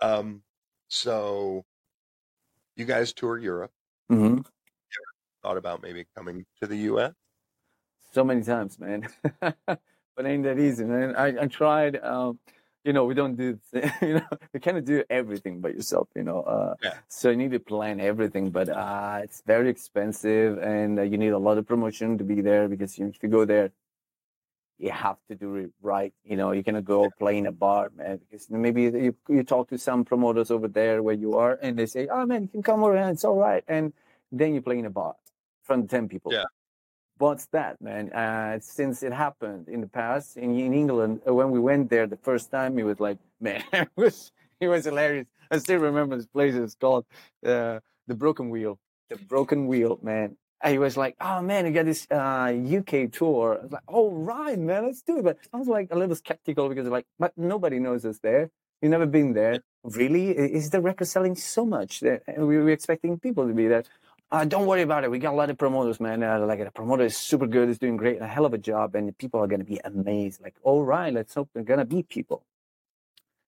Um, so you guys tour Europe. hmm Thought about maybe coming to the U.S. So many times, man. *laughs* but ain't that easy, man. I, I tried. Um, you know, we don't do. *laughs* th- You know, you cannot do everything by yourself. You know, uh, Yeah. so you need to plan everything. But uh, it's very expensive, and uh, you need a lot of promotion to be there because you, if you go there, you have to do it right. You know, you cannot go play in a bar, man, because maybe you, you talk to some promoters over there where you are, and they say, "Oh man, you can come over and it's all right," and then you play in a bar in front of ten people. Yeah. What's that, man? Uh, since it happened in the past in, in England, uh, when we went there the first time, it was like, *laughs* man, it was it was hilarious. I still remember this place. It's called uh, the Broken Wheel. The Broken Wheel, man. I was like, oh man, you got this uh, UK tour. I was like, oh right, man, let's do it. But I was like a little skeptical because like, but nobody knows us there. You've never been there. Really? Is the record selling so much that we were expecting people to be there? Uh, don't worry about it. We got a lot of promoters, man. Uh, like the promoter is super good. Is doing great, a hell of a job, and people are gonna be amazed. Like, all right, let's hope they're gonna be people.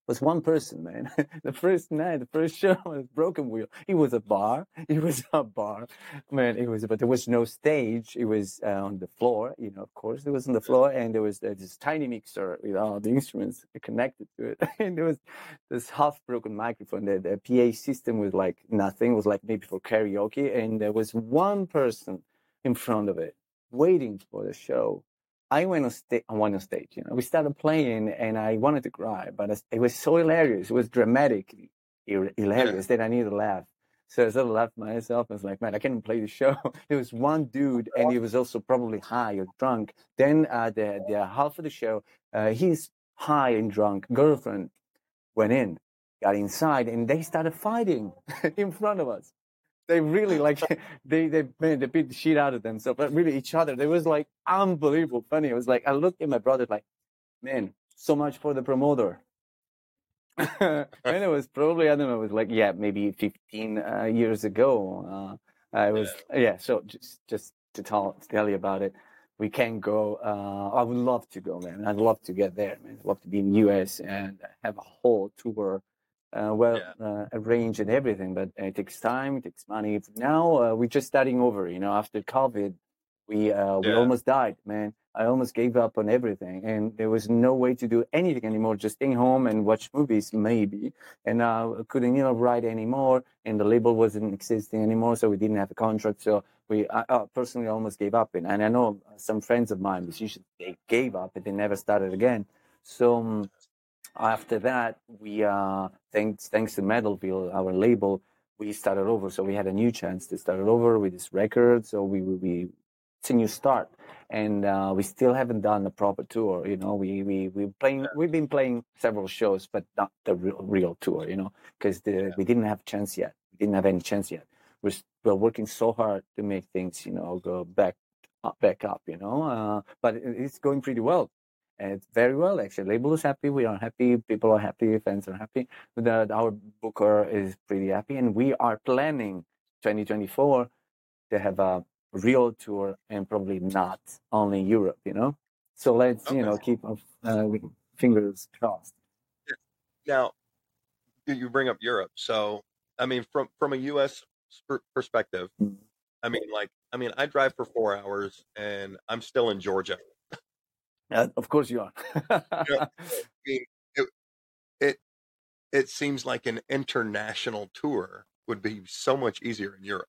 Was one person, man. *laughs* the first night, the first show *laughs* was Broken Wheel. It was a bar. *laughs* It was a bar, man. It was, but there was no stage. It was uh, on the floor. You know, of course, it was on the floor, and there was uh, this tiny mixer with all the instruments connected to it, and there was this half-broken microphone. The, the PA system was like nothing. It was like maybe for karaoke, and there was one person in front of it waiting for the show. I went on stage. I went on stage. You know, we started playing, and I wanted to cry, but it was so hilarious. It was dramatically hil- hilarious that I needed to laugh. So I sort of laughed myself. I was like, man, I can't play the show. *laughs* There was one dude, and he was also probably high or drunk. Then uh, the the half of the show, uh, his high and drunk girlfriend went in, got inside, and they started fighting *laughs* in front of us. They really like *laughs* they they man, they beat the shit out of themselves, but really each other. It was like unbelievable funny. It was like I looked at my brother like, man, so much for the promoter. *laughs* and it was probably I don't know. It was like yeah, maybe 15 uh, years ago. Uh, I was yeah. So just just to tell to tell you about it, we can go. Uh, I would love to go, man. I'd love to get there, man. I'd love to be in the US and have a whole tour, uh, well Yeah. uh, arranged and everything. But it takes time, it takes money. Now uh, we're just starting over. You know, after COVID, we uh, we almost died, man. I almost gave up on everything, and there was no way to do anything anymore. Just staying home and watch movies, maybe. And uh, I couldn't, you know, write anymore, and the label wasn't existing anymore, so we didn't have a contract. So we, I, I personally, almost gave up. And, and I know some friends of mine, musicians, they gave up and they never started again. So um, after that, we, uh, thanks thanks to Metalville, our label, we started over. So we had a new chance to start it over with this record. So we we, it's a new start, and uh, we still haven't done a proper tour. You know, we we we playing we've been playing several shows, but not the real, real tour. You know, because Yeah. we didn't have chance yet. We didn't have any chance yet. We're we're working so hard to make things you know go back up, back up. You know, uh, but it's going pretty well. It's very well actually. Label is happy. We are happy. People are happy. Fans are happy. The, our booker is pretty happy, and we are planning 2024 to have a real tour and probably not only Europe. You know, so let's you know keep our uh, fingers crossed. Now, you you bring up Europe. So, I mean, from from a U.S. perspective, Mm. I mean, like, I mean, I drive for four hours and I'm still in Georgia. Uh, of course you are. *laughs* I mean, it, it it seems like an international tour would be so much easier in Europe.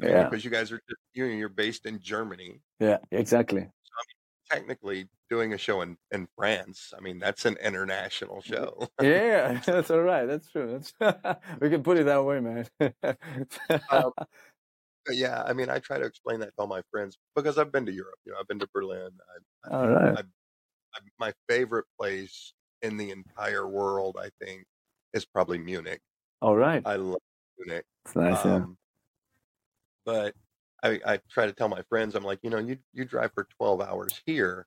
I mean, yeah, because you guys are you know, you're based in Germany. yeah, exactly. Technically, doing a show in in France, I mean, that's an international show. Yeah, *laughs* that's all right. That's true. That's *laughs* we can put it that way, man. Um, yeah, I mean, I try to explain that to all my friends because I've been to Europe. You know, I've been to Berlin. I, all right. I, I, my favorite place in the entire world, I think, is probably Munich. All right. I love Munich. It's nice. yeah. Um, but I, I try to tell my friends, I'm like, you know, you you drive for 12 hours here,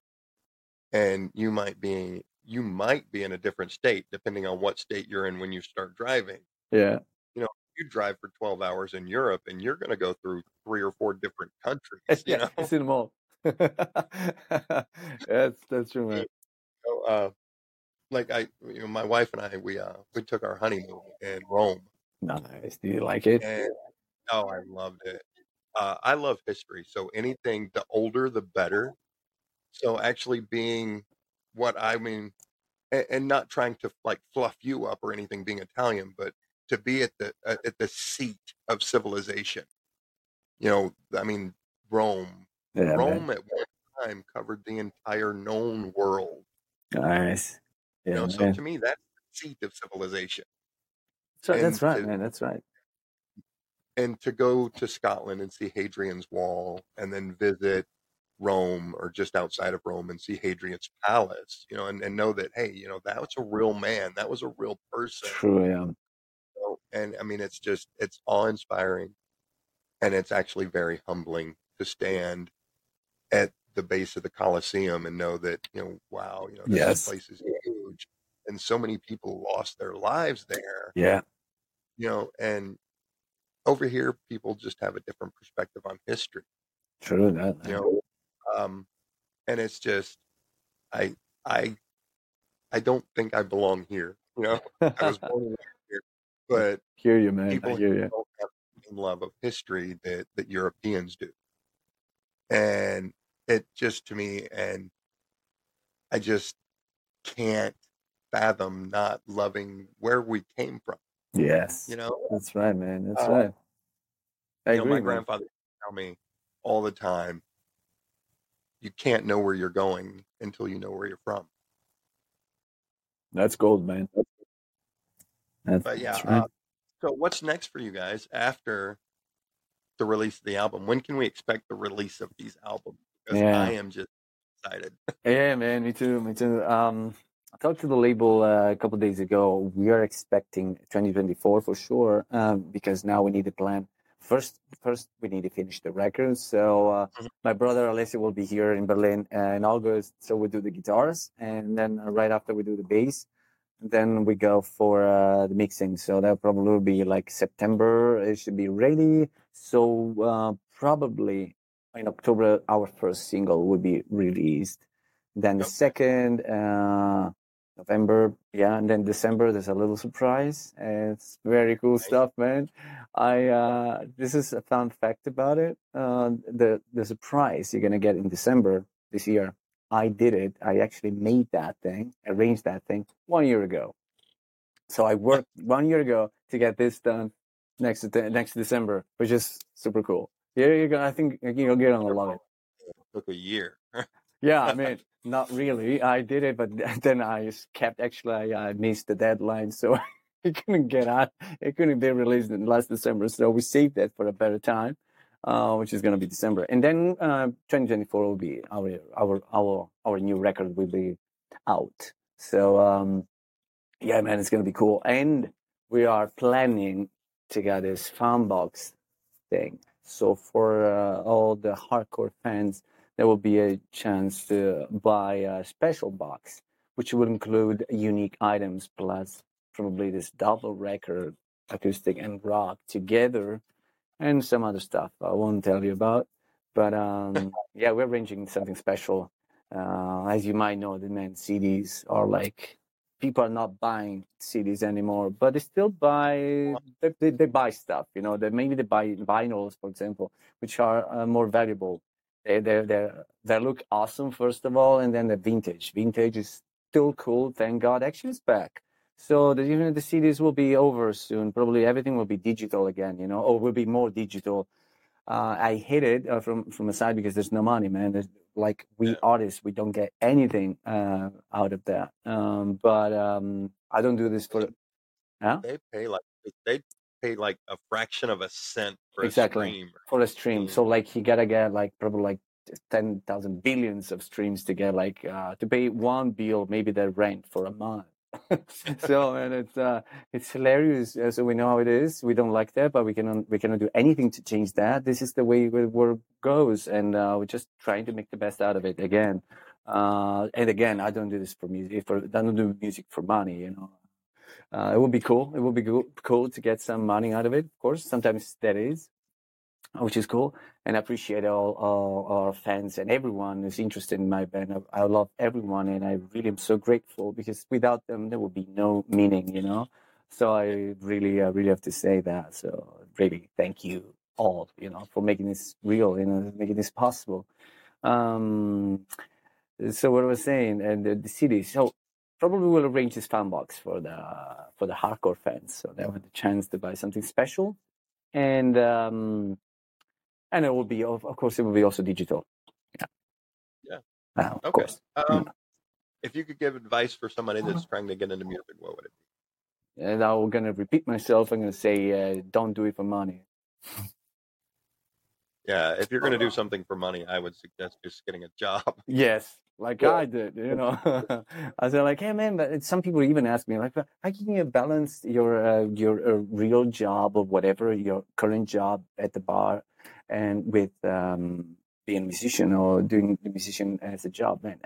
and you might be you might be in a different state depending on what state you're in when you start driving. Yeah. You drive for 12 hours in Europe, and you're going to go through three or four different countries. *laughs* You yeah. know, It's in them all. *laughs* that's that's true, man. so, uh, like I, you know, my wife and I, we uh, we took our honeymoon in Rome, Nice. Do you like it? and oh, I loved it. Uh, I love history, so anything the older the better. So actually being what I mean, and, and not trying to like fluff you up or anything, being Italian, but to be at the uh, at the seat of civilization. You know, I mean, Rome. Yeah, man. Rome at one time covered the entire known world. Nice. You Yeah, know, so to me, that's the seat of civilization. So that's right, to- man. That's right. and to go to Scotland and see Hadrian's Wall and then visit Rome or just outside of Rome and see Hadrian's Palace, you know, and, and know that, hey, you know, that was a real man. That was a real person. True. Yeah. And I mean, it's just, it's awe inspiring. And it's actually very humbling to stand at the base of the Colosseum and know that, you know, wow, you know, this Yes. place is huge. And so many people lost their lives there Yeah. you know, and over here people just have a different perspective on history, True. That. you know, um, and it's just, I, I, I don't think I belong here, you know, I was *laughs* born but hear you, man. I hear you. don't have the same love of history that, that Europeans do. And it just to me, and I just can't fathom not loving where we came from, Yes. you know, That's right, man. That's Uh, right. I you know, my man. grandfather used tell me all the time, you can't know where you're going until you know where you're from. That's gold, man. That's, But yeah, right. uh, so what's next for you guys after the release of the album? When can we expect the release of these albums? Because Yeah. I am just excited. *laughs* Yeah, man, me too, me too. Um, I talked to the label uh, a couple days ago. We are expecting 2024 for sure, um, because now we need to plan. First, first we need to finish the record. So uh, Mhm. my brother Alessio will be here in Berlin uh, in August. So we do the guitars, and then uh, right after we do the bass. Then we go for uh, the mixing. So that probably will be like September. It should be ready. So uh, probably in October, our first single will be released. Then the Yep. second, uh, November, yeah, and then December. There's a little surprise. And it's very cool Nice. stuff, man. I uh, this is a fun fact about it. Uh, the the surprise you're gonna get in December this year. I did it. I actually made that thing, arranged that thing one year ago. So I worked one year ago to get this done next next December, which is super cool. Yeah, you're gonna. I think you're gonna love it. took a year. *laughs* Yeah, I mean, not really. I did it, but *laughs* then I just kept actually I missed the deadline, so *laughs* it couldn't get out. It couldn't be released in last December, so we saved that for a better time, uh, which is gonna be December, and then uh, 2024 will be our our our our new record will be out. So um, yeah, man, it's gonna be cool, and we are planning to get this fan box thing. So for uh, all the hardcore fans there will be a chance to buy a special box, which will include unique items plus probably this double record, acoustic and rock together, and some other stuff I won't tell you about. But um, yeah, we're arranging something special. Uh, as you might know, the man CDs are like people are not buying CDs anymore, but they still buy they, they, they buy stuff. You know, they maybe they buy vinyls, for example, which are uh, more valuable they they they they look awesome first of all, and then the vintage. Vintage is still cool. Thank God, actually, it's back. So the, even the CDs will be over soon. Probably everything will be digital again, you know, or will be more digital. Uh, I hate it uh, from from a side because there's no money, man. There's, like we Yeah. artists, we don't get anything uh, out of that. Um, but um, I don't do this for. Huh? They pay like they pay like a fraction of a cent for Exactly. a stream. for a stream. So like you gotta get like probably like ten thousand billions of streams to get like uh, to pay one bill, maybe the rent for a month. *laughs* so and it's uh it's hilarious. Uh, so we know how it is. We don't like that, but we cannot we cannot do anything to change that. This is the way the world goes, and uh, we're just trying to make the best out of it again. Uh, and again, I don't do this for music. For I don't do music for money, you know. Uh, it would be cool. It would be cool, cool to get some money out of it. Of course, sometimes that is, which is cool. And I appreciate all, all our fans and everyone who's interested in my band. I, I love everyone, and I really am so grateful because without them, there would be no meaning, you know. So I really, I really have to say that. So really, thank you all, you know, for making this real, you know, making this possible. Um, so what I was saying, and the, the CD. So probably we'll arrange this fan box for the for the hardcore fans, so they have the chance to buy something special, and um, and it will be of, of course it will be also digital. Yeah. Yeah. Uh, of Okay. course. Um, if you could give advice for somebody that's trying to get into music, what would it be? And I'm gonna repeat myself. I'm gonna say, uh, don't do it for money. Yeah, if you're going to do something for money, I would suggest just getting a job. Yes, like Yeah. I did, you know. *laughs* I said like, hey man, but some people even ask me like, how can you balance your uh, your uh, real job or whatever your current job at the bar, and with um, being a musician or doing the musician as a job? Man,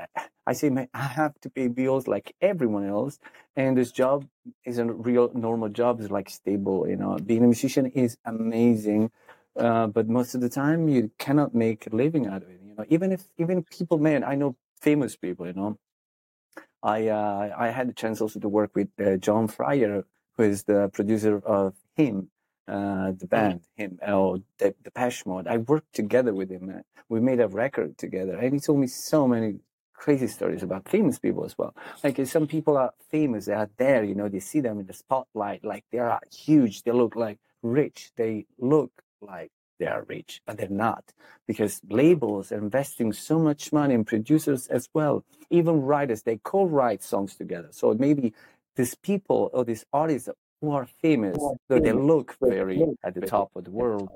I say, man, I have to pay bills like everyone else, and this job is a real normal job. is like stable, you know. Being a musician is amazing uh, but most of the time you cannot make a living out of it. You know, even if even people, man, I know famous people. You know, I uh, I had the chance also to work with uh, John Fryer, who is the producer of HIM, uh, the band HIM, oh, the Depeche Mode. I worked together with him. Uh, we made a record together, and he told me so many crazy stories about famous people as well. Like some people are famous, they are there, you know, they see them in the spotlight, like they are huge, they look like rich, they look like they are rich, but they're not because labels are investing so much money in producers as well, even writers, they co-write songs together. So maybe these people or these artists who are famous, though they look very at the top of the world,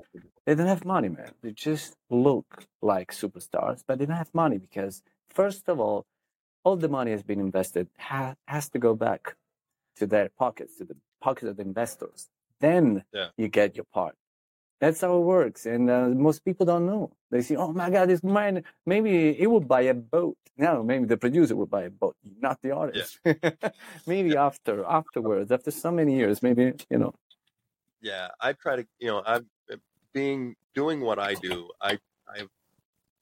they don't have money, man. They just look like superstars, but they don't have money because, first of all, all the money has been invested ha- has to go back to their pockets, to the pockets of the investors. Then Yeah. you get your part. That's how it works. And uh, most people don't know. They say, oh my God, this man, maybe he will buy a boat. No, maybe the producer will buy a boat, not the artist. Yeah. *laughs* maybe yeah. after, afterwards, after so many years, maybe, you know. Yeah, I try to, you know, I'm being, doing what I do, I, I've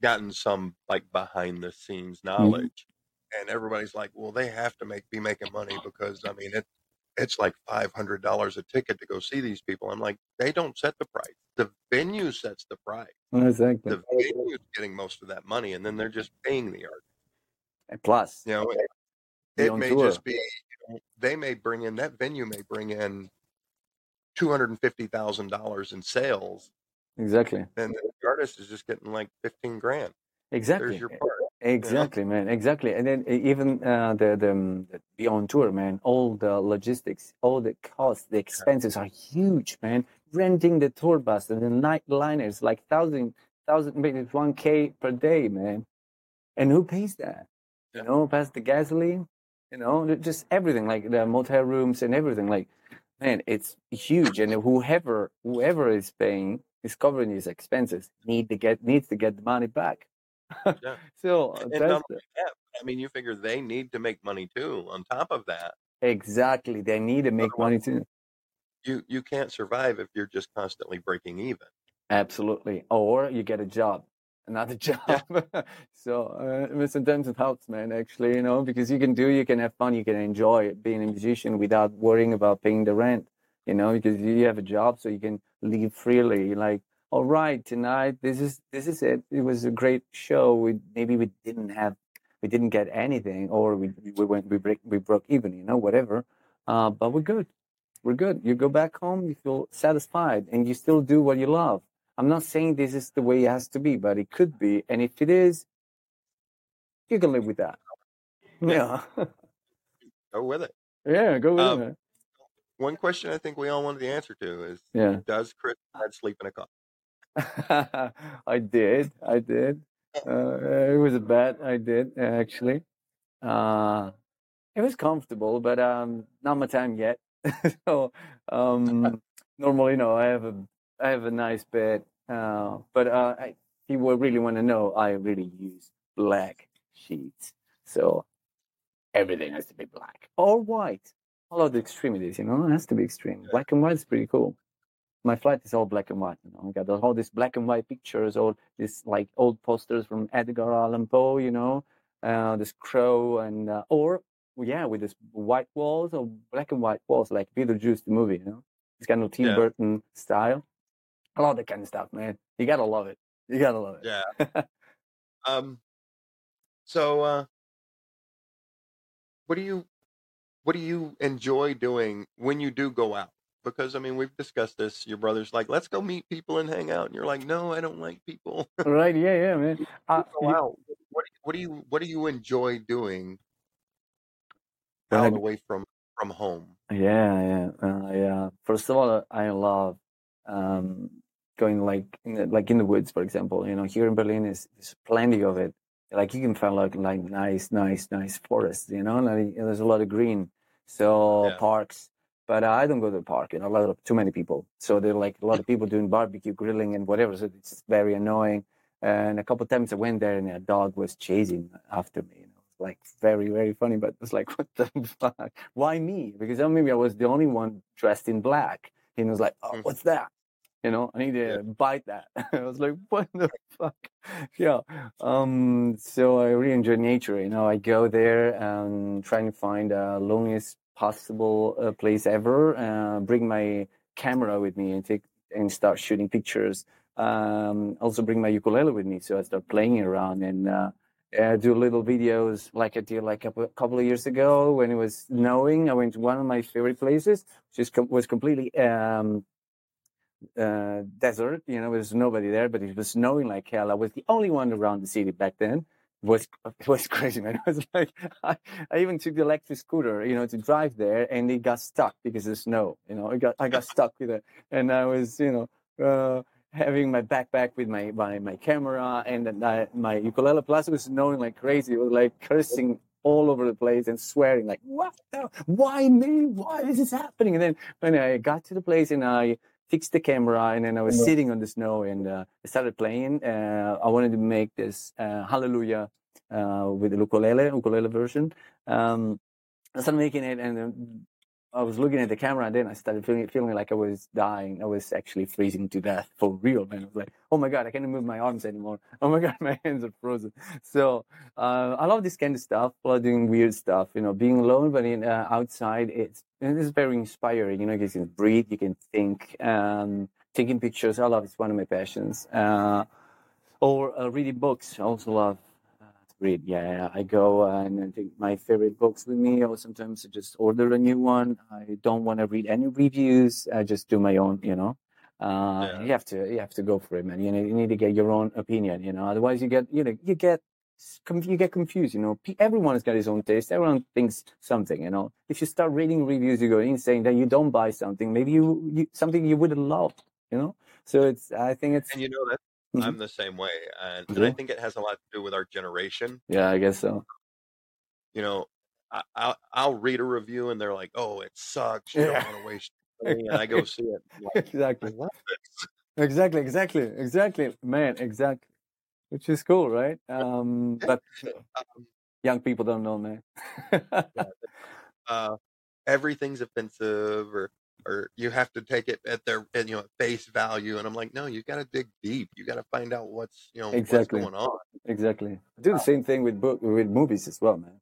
gotten some like behind the scenes mm-hmm. knowledge. Mm-hmm. And everybody's like, well, they have to make be making money because I mean it it's like five hundred dollars a ticket to go see these people. I'm like, they don't set the price. The venue sets the price. Exactly. The venue is getting most of that money, and then they're just paying the art. And plus, you know, it, it may tour. just be you know, they may bring in that venue may bring in two hundred and fifty thousand dollars in sales. Exactly. And the artist is just getting like fifteen grand. Exactly. There's your part. Exactly, man. Exactly. And then even uh, the the um, the on tour, man. All the logistics, all the costs, the expenses are huge, man. Renting the tour bus and the night liners, like thousand thousand, maybe one k per day, man. And who pays that? You know, past the gasoline, you know, just everything, like the motel rooms and everything. Like, man, it's huge. And whoever whoever is paying is covering these expenses need to get needs to get the money back. Yeah. *laughs* so And that's not the, only that, I mean, you figure they need to make money too. On top of that, exactly they need to make money too. you you can't survive if you're just constantly breaking even. Absolutely. Or you get a job, another *laughs* job. Yeah. so uh, sometimes it helps, man, actually, you know, because you can do, you can have fun, you can enjoy being a musician without worrying about paying the rent, you know, because you have a job, so you can live freely. Like, all right, tonight, this is this is it. It was a great show. We maybe we didn't have, we didn't get anything, or we we went we break we broke even, you know, whatever. Uh, but we're good. We're good. You go back home, you feel satisfied, and you still do what you love. I'm not saying this is the way it has to be, but it could be. And if it is, you can live with that. *laughs* Yeah, go with it. yeah, go with Um, it. one question I think we all wanted the answer to is: Yeah. Does Kris sleep in a car? *laughs* I did. I did. Uh, it was a bet. I did actually. Uh, it was comfortable, but um, not my time yet. *laughs* so um, normally, no, I have a I have a nice bed. Uh, but uh, I, if you would really want to know, I really use black sheets. So everything has to be black or white. All of the extremities, you know, it has to be extreme. Black and white is pretty cool. My flat is all black and white. You know, I got all these black and white pictures, all these like old posters from Edgar Allan Poe. You know, uh, this crow and uh, or yeah, with this white walls or black and white walls, like Beetlejuice the movie. You know, it's kind of Tim Yeah, Burton style. I love that kind of stuff, man. You gotta love it. You gotta love it. yeah. *laughs* Um. So, uh, what do you what do you enjoy doing when you do go out? Because I mean, we've discussed this. Your brother's like, "Let's go meet people and hang out," and you're like, "No, I don't like people." *laughs* right? Yeah, yeah, man. Uh, go out. What do you, what do you what do you enjoy doing out I away from from home? Yeah, yeah, uh, yeah. First of all, I love um, going like in the, like in the woods, for example. You know, here in Berlin is there's plenty of it. Like you can find like like nice, nice, nice forests. You know, like, there's a lot of green, so Yeah, parks. But I don't go to the park. You know, a lot of too many people. So there are like a lot of people doing barbecue, grilling, and whatever. So it's very annoying. And a couple of times I went there, and a dog was chasing after me. You know, it's like very, very funny. But it was like, *laughs* what the fuck? Why me? Because maybe I was the only one dressed in black. And he was like, oh, Mhm. what's that? You know, I need yeah, to bite that. *laughs* I was like, what the fuck? *laughs* Yeah. Um, so I really enjoy nature. You know, I go there and trying to find the loneliest possible uh, place ever. Uh, bring my camera with me and take and start shooting pictures. Um, also bring my ukulele with me, so I start playing around and uh, do little videos like I did like a couple of years ago when it was snowing. I went to one of my favorite places, which com- was completely um, uh, desert. You know, there's nobody there, but it was snowing like hell. I was the only one around the city back then. Was *laughs* was crazy, man. *laughs* It was like I, I even took the electric scooter, you know, to drive there, and it got stuck because of snow. You know, I got I got stuck with it, and I was, you know. Uh, having my backpack with my my, my camera and my ukulele plus it was snowing like crazy it was like cursing all over the place and swearing like what the, why me why is this happening and then when i got to the place and i fixed the camera, and then I was Mhm. sitting on the snow and uh, I started playing. Uh, I wanted to make this uh, Hallelujah uh, with the ukulele, ukulele version. Um, I started making it, and then I was looking at the camera, and then I started feeling feeling like I was dying. I was actually freezing to death for real, man. I was like, "Oh my god, I can't move my arms anymore. *laughs* Oh my god, my hands are frozen." So uh, I love this kind of stuff. I love doing weird stuff, you know, being alone, but in uh, outside, it's it's very inspiring. You know, you can breathe, you can think. Um, taking pictures, I love. It's one of my passions. Uh, or uh, reading books. I also love read. Yeah, I go uh, and I take my favorite books with me, or sometimes I just order a new one. I don't want to read any reviews. I just do my own. You know, uh, Yeah. you have to you have to go for it, man. You know, you need to get your own opinion. You know, otherwise you get you know you get you get confused. You know, everyone has got his own taste. Everyone thinks something. You know, if you start reading reviews, you go insane. Then you don't buy something. Maybe you, you something you would have loved. You know, so it's I think it's And you know that Mhm. I'm the same way, and, and I think it has a lot to do with our generation. yeah, I guess so. You know, I, I'll, I'll read a review and they're like, "Oh, it sucks. You Yeah. don't want to waste *laughs* money," and I go see it. Like, exactly. Exactly, exactly, exactly, man, exactly. Which is cool, right? Um, but *laughs* Um, young people don't know, man. uh, everything's offensive, or or you have to take it at their at, you know face value, and I'm like, no, you got to dig deep. You got to find out what's you know Exactly. what's going on. exactly. I do the same thing with book with movies as well, man.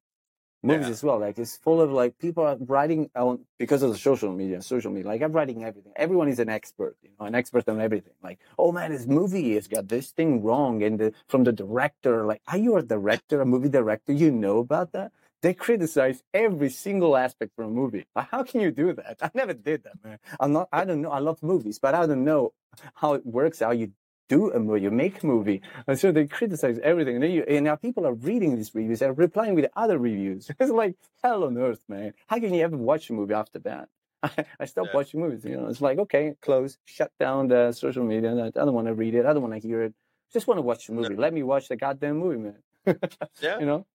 Movies Yeah. as well. Like it's full of like people are writing on because of the social media. Social media. Like I'm writing everything. Everyone is an expert. You know, an expert on everything. Like, oh man, this movie has got this thing wrong, and the, from the director. Like, are you a director, a movie director? You know about that? They criticize every single aspect from a movie. How can you do that? *laughs* I never did that, man. I'm not. I don't know. I love movies, but I don't know how it works. How you do a movie, you make a movie. And so they criticize everything. And, you, and now people are reading these reviews and replying with other reviews. *laughs* It's like hell on earth, man. How can you ever watch a movie after that? *laughs* I, stopped Yeah. watching movies. You know, it's like, okay, close, shut down the social media. I don't want to read it. I don't want to hear it. Just want to watch the No. movie. Let me watch the goddamn movie, man. Yeah, you know,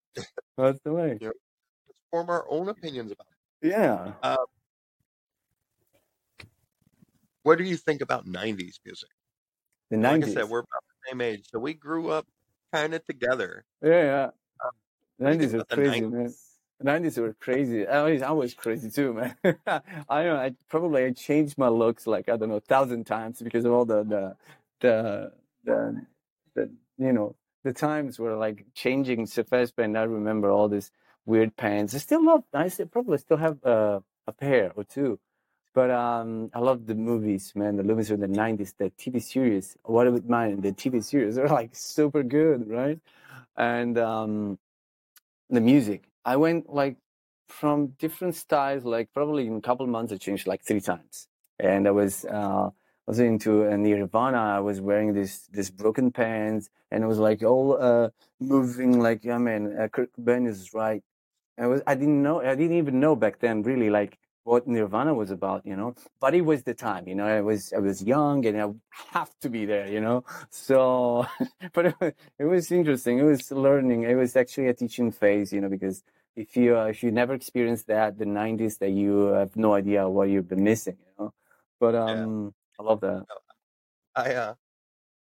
that's the way. let's form our own opinions about. It. Yeah. Uh, what do you think about '90s music? The 90s. Like I 90s. said, we're about the same age, so we grew up kind of together. yeah, yeah. Um, you think 90s were crazy, 90s? man. 90s were crazy. I was, I was crazy too, man. *laughs* I know. I probably I changed my looks like I don't know a thousand times because of all the the the the, the you know the times were like changing so fast. And I remember all these weird pants. I still love. I still probably still have uh, a pair or two. But um, I love the movies, man. The movies from the '90s, the TV series. What about mine? The TV series are like super good, right? And um, the music. I went like from different styles. Like probably in a couple months, I changed like three times. And I was uh, was into uh, Nirvana. I was wearing this this broken pants, and it was like all uh, moving. Like I mean, uh, Kurt Cobain is right. I was I didn't know I didn't even know back then really like what Nirvana was about, you know. But it was the time, you know. I was I was young and I have to be there, you know. So, *laughs* but it, wa- it was interesting. It was learning. It was actually a teaching phase, you know, because if you uh, if you never experienced that the '90s, that you have no idea what you've been missing, you know. But um, I love that. I uh,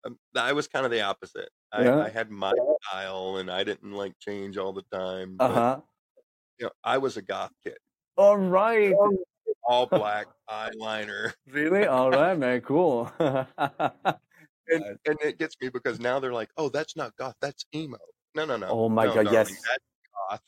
um, I was kind of the opposite. I, Yeah. I had my style, and I didn't like change all the time. Uh huh. you know, I was a goth kid, All right. all *laughs* black eyeliner, Really? All right, man. Cool. *laughs* and and it gets me because now they're like, "Oh, that's not goth, that's emo." No, no, no, oh my no, God, darling,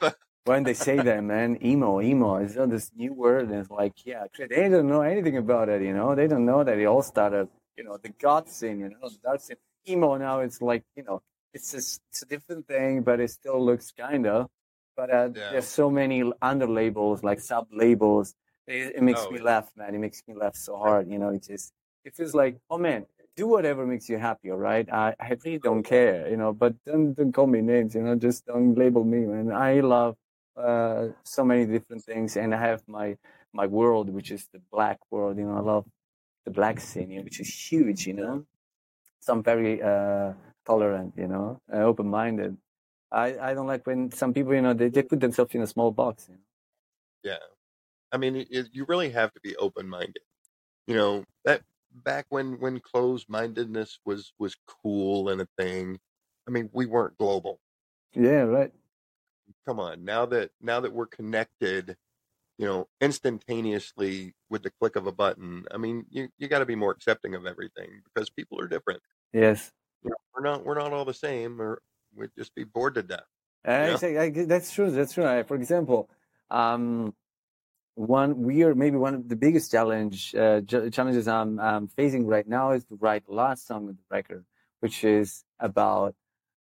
yes. *laughs* when they say that, man, emo, emo, it's uh, this new word, and it's like, yeah, they don't know anything about it, you know. They don't know that it all started, you know, the goth scene, you know, the dark scene. Emo now, it's like, you know, it's just, it's a different thing, but it still looks kind of. But uh, yeah. there's so many under labels, like sub labels. It, it makes Oh, me yeah. laugh, man. It makes me laugh so hard, you know. It just, it feels like, oh man, do whatever makes you happy, all right? I, I really don't care, you know. But don't, don't call me names, you know. Just don't label me, man. I love uh, so many different things, and I have my my world, which is the black world. You know, I love the black scene, you know, which is huge. You know, so I'm very uh, tolerant. You know, uh, open minded. I, I don't like when some people, you know, they, they put themselves in a small box. You know? Yeah. I mean, it, it- you really have to be open minded. You know, that back when when closed mindedness was was cool and a thing. I mean, we weren't global. Yeah, right. Come on, now that now that we're connected, you know, instantaneously with the click of a button. I mean, you you got to be more accepting of everything because people are different. Yes. You know, we're not we're not all the same, or we'd just be bored to death. Uh, Yeah. I- that's true. That's true. I- For example, um, one weird, maybe one of the biggest challenge uh, ch- challenges I'm, I'm facing right now is to write last song of the record, which is about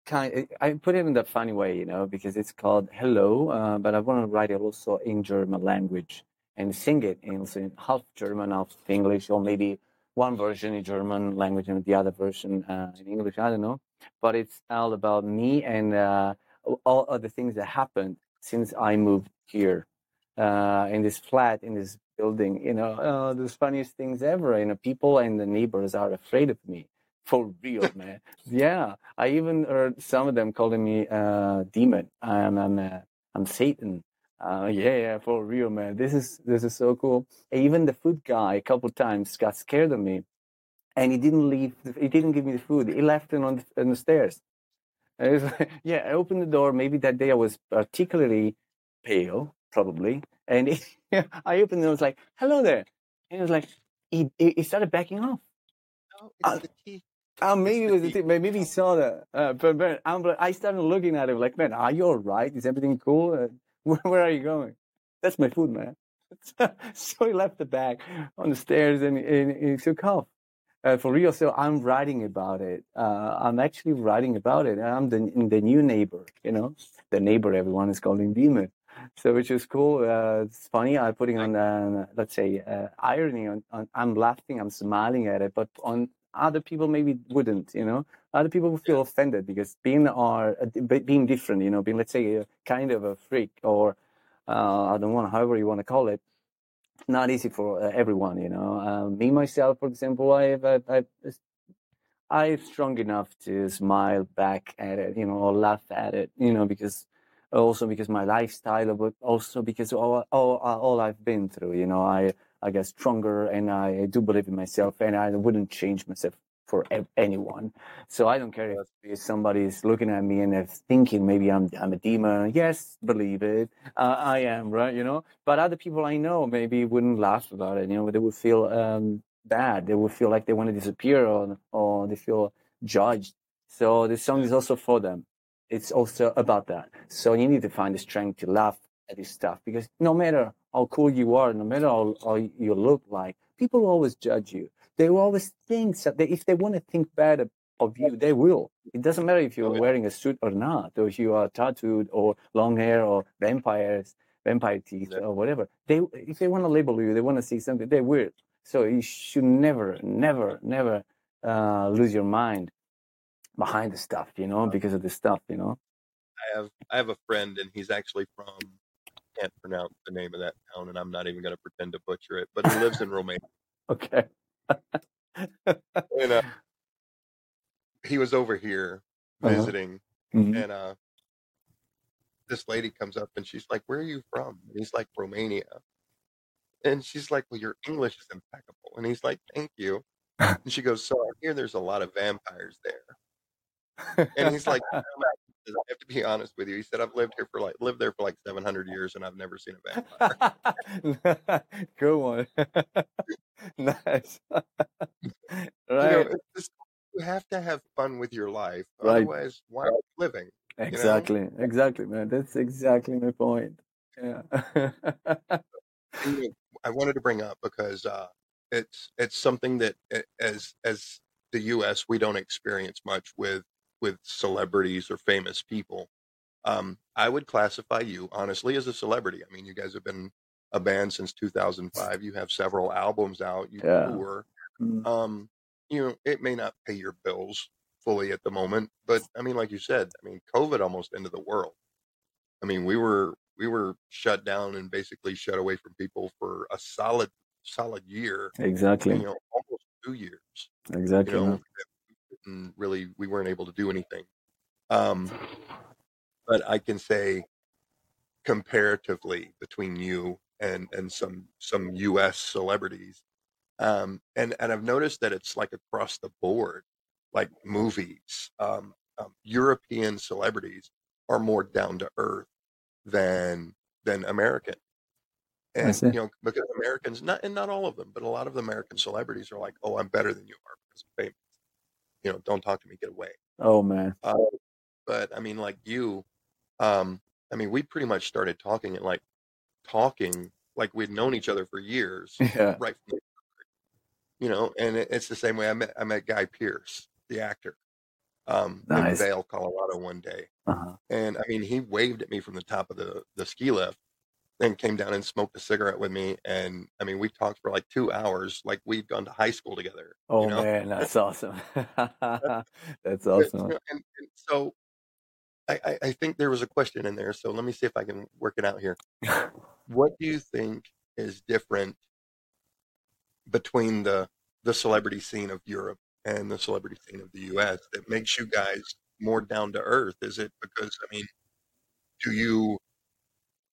kind. I put it in that funny way, you know, because it's called "Hello," uh, but I want to write it also in German language and sing it in half German, half English, or maybe one version in German language and the other version uh, in English. I don't know, but it's all about me and. Uh, all of the things that happened since I moved here uh, in this flat, in this building. You know, uh, the funniest things ever. You know, people and the neighbors are afraid of me. For real, man. yeah, I even heard some of them calling me uh, demon. I'm I'm uh, I'm Satan. Uh, yeah, yeah, for real, man. This is this is so cool. Even the food guy, a couple times, got scared of me, and he didn't leave. He didn't give me the food. He left it on the, on the stairs. And like, *laughs* yeah, I opened the door. Maybe that day I was particularly pale, probably. And he, *laughs* I opened it and was like, hello there. And he was like, he, he started backing off. Oh, Uh, the teeth. Uh, maybe it was the thing. Maybe he saw that. Uh, but, but I'm, started looking at him like, man, are you all right? Is everything cool? Uh, *laughs* where, where are you going? That's my food, man. *laughs* so he left the bag on the stairs and, and he took off. Uh, for real, so I'm writing about it. Uh, I'm actually writing about it. I'm the the new neighbor, you know, the neighbor everyone is calling demon. So which is cool. Uh, it's funny. I'm putting on, uh, let's say, uh, irony on, on. I'm laughing. I'm smiling at it, but on other people maybe wouldn't. You know, other people would feel offended because being are uh, being different. You know, being let's say a kind of a freak or uh, I don't want however you want to call it not easy for uh, everyone, you know. Um, me myself, for example, I've, I've, I've I'm strong enough to smile back at it, you know, or laugh at it, you know, because also because my lifestyle, but also because all, all, all I've been through, you know, I, I get stronger and I do believe in myself and I wouldn't change myself for anyone. So I don't care if, somebody's looking at me and they're thinking maybe I'm, I'm a demon. Yes, believe it. Uh, I am, right? You know, but other people I know maybe wouldn't laugh about it. You know, they would feel um, bad. They would feel like they want to disappear or, or they feel judged. So this song is also for them. It's also about that. So you need to find the strength to laugh at this stuff because no matter how cool you are, no matter how, how you look like, people will always judge you. They will always think that they, if they want to think bad of- of you, they will. It doesn't matter if you're Oh, yeah. wearing a suit or not, or if you are tattooed or long hair or vampires, vampire teeth Yeah. or whatever. They, if they want to label you, they want to see something. They will. So you should never, never, never uh, lose your mind behind the stuff, you know, because of the stuff, you know. I have I have a friend, and he's actually from can't pronounce the name of that town, and I'm not even going to pretend to butcher it. But he lives in *laughs* Romania, Okay. and uh, *laughs* he was over here Uh-huh. visiting, Mhm. and uh, this lady comes up, and she's like, "Where are you from?" And he's like, "Romania." And she's like, "Well, your English is impeccable." And he's like, "Thank you." *laughs* And she goes, "So I hear there's a lot of vampires there." And he's like, "No, Matt," he says, "I have to be honest with you." He said, "I've lived here for like lived there for like 700 years, and I've never seen a vampire." *laughs* Good one. *laughs* nice. *laughs* You know, right. just, you have to have fun with your life. Right. Otherwise, why are you living? Exactly. Exactly, man. That's exactly my point. Yeah. You know, I wanted to bring up because uh, it's it's something that as as the U.S. we don't experience much with with celebrities or famous people. Um, I would classify you honestly as a celebrity. I mean, you guys have been a band since 2005. You have several albums out. You Yeah. tour. Mm. Um, you know, it may not pay your bills fully at the moment, but I mean, like you said, I mean, COVID almost ended the world. I mean, we were we were shut down and basically shut away from people for a solid solid year. Exactly. You know, almost two years. Exactly. You know. And really we weren't able to do anything. Um, but I can say comparatively between you and and some some U.S. celebrities, Um, and and I've noticed that it's like across the board, like movies. Um, um, European celebrities are more down to earth than than American. And you know, because Americans, not and not all of them, but a lot of the American celebrities are like, "Oh, I'm better than you are because I'm famous." You know, don't talk to me, get away. Oh man. Uh, but I mean, like you, um, I mean, we pretty much started talking and like talking like we'd known each other for years, *laughs* Yeah. right from the, you know, and it, it's the same way I met I met Guy Pearce, the actor, um, in Nice. Vail, Colorado, one day, Uh-huh. and I mean, he waved at me from the top of the the ski lift, then came down and smoked a cigarette with me, and I mean, we talked for like two hours, like we'd gone to high school together, you Oh know. man, *laughs* that's awesome. That's *laughs* you awesome. know, and, and so I, I think there was a question in there, so let me see if I can work it out here. *laughs* What do you think is different between the the celebrity scene of Europe and the celebrity scene of the US that makes you guys more down to earth? Is it because I mean, do you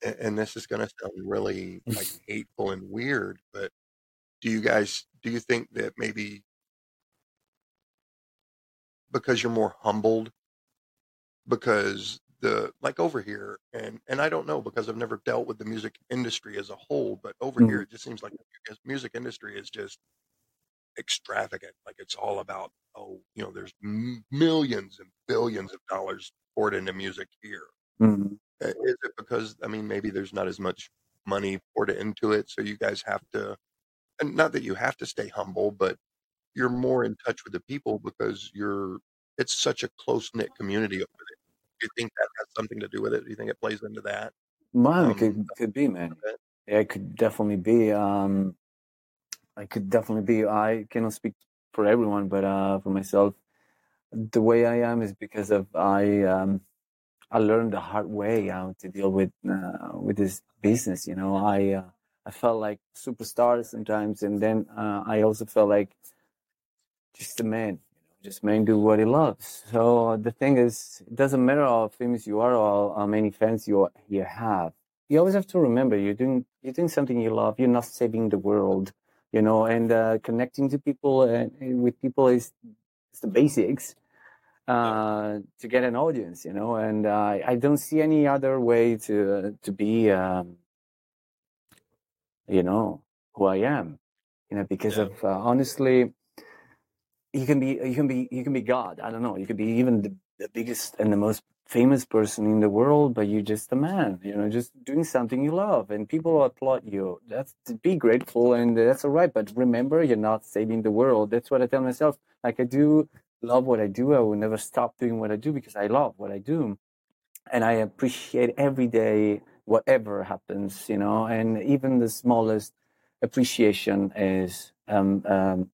and this is going to sound really like *laughs* hateful and weird, but do you guys do you think that maybe because you're more humbled because the like over here and and I don't know because I've never dealt with the music industry as a whole, but over here Mm. it just seems like the music industry is just extravagant. Like it's all about oh, you know, there's m- millions and billions of dollars poured into music here. Mm. Uh, Is it because I mean maybe there's not as much money poured into it, so you guys have to, and not that you have to stay humble, but you're more in touch with the people because you're it's such a close knit community over there. Do you think that has something to do with it? Do you think it plays into that? It Um, could could be, man. Yeah, it could definitely be. Um, I could definitely be. I cannot speak for everyone, but uh, for myself, the way I am is because of I um, I learned the hard way how to deal with uh, with this business. You know, I uh, I felt like superstar sometimes, and then uh, I also felt like just a man. You know, just man do what he loves. So the thing is, it doesn't matter how famous you are or how many fans you you have. You always have to remember you're doing you're doing something you love. You're not saving the world. You know, and uh, connecting to people and, and with people is, is the basics. Uh, to get an audience, you know. And uh, I don't see any other way to to be, um, you know, who I am, you know, because Yeah. of uh, honestly, you can be you can be you can be God. I don't know. You could be even the, the biggest and the most famous person in the world, but you're just a man, you know, just doing something you love, and people applaud you. That's to be grateful, and that's all right. But remember, you're not saving the world. That's what I tell myself. Like I do love what I do. I will never stop doing what I do because I love what I do and I appreciate every day whatever happens, you know, and even the smallest appreciation is um, um,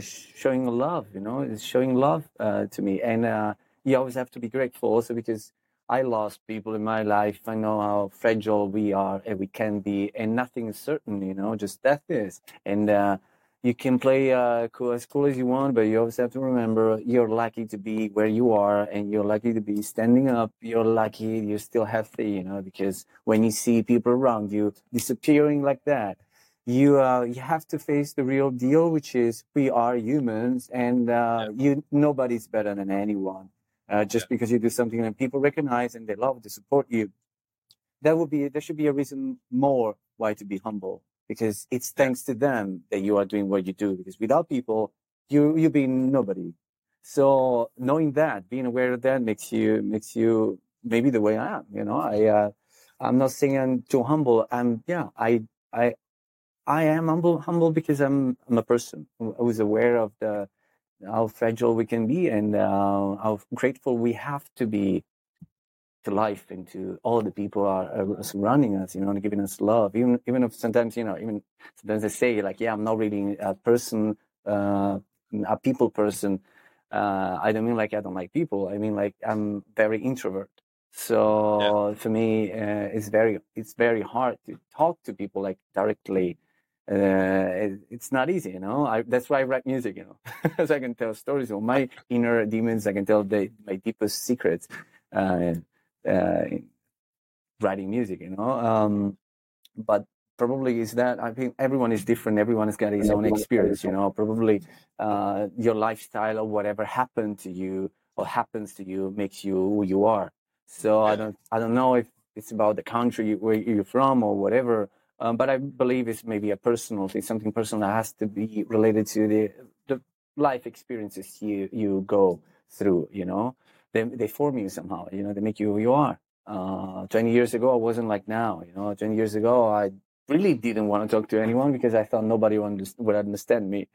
showing love, you know, it's showing love uh, to me, and uh, you always have to be grateful also because I lost people in my life. I know how fragile we are and we can be, and nothing is certain, you know, just death is, and. Uh, you can play uh, cool, as cool as you want, but you always have to remember you're lucky to be where you are, and you're lucky to be standing up. You're lucky you're still healthy, you know, because when you see people around you disappearing like that, you uh, you have to face the real deal, which is we are humans, and uh, you nobody's better than anyone. Uh, just because you do something that people recognize and they love to support you, that would be there should be a reason more why to be humble because it's thanks to them that you are doing what you do because without people you you be nobody. So knowing that being aware of that makes you makes you maybe the way i am you know? I uh, i'm not saying i'm too humble. I'm yeah i i i am humble humble because i'm i'm a person who who's aware of the how fragile we can be and uh, how grateful we have to be to life and to all the people are, are surrounding us, you know, and giving us love. Even even if sometimes, you know, even sometimes I say like, yeah, I'm not really a person, uh, a people person. Uh, I don't mean like I don't like people. I mean like I'm very introvert. Yeah. So for me, uh, it's very it's very hard to talk to people like directly. Uh, it, it's not easy, you know. I, that's why I write music, you know, *laughs* so I can tell stories of my *laughs* inner demons. I can tell the, my deepest secrets. Uh, uh, writing music, you know. Um, but probably is that I think everyone is different. Everyone has got his own experience. You know, probably uh, your lifestyle or whatever happened to you or happens to you makes you who you are. So I don't I don't know if it's about the country where you're from or whatever. Um, but I believe it's maybe a personal thing, something personal that has to be related to the the life experiences you you go through. You know, they they form you somehow. You know, they make you who you are. Uh, 20 years ago, I wasn't like now. You know, 20 years ago, I really didn't want to talk to anyone because I thought nobody would understand me.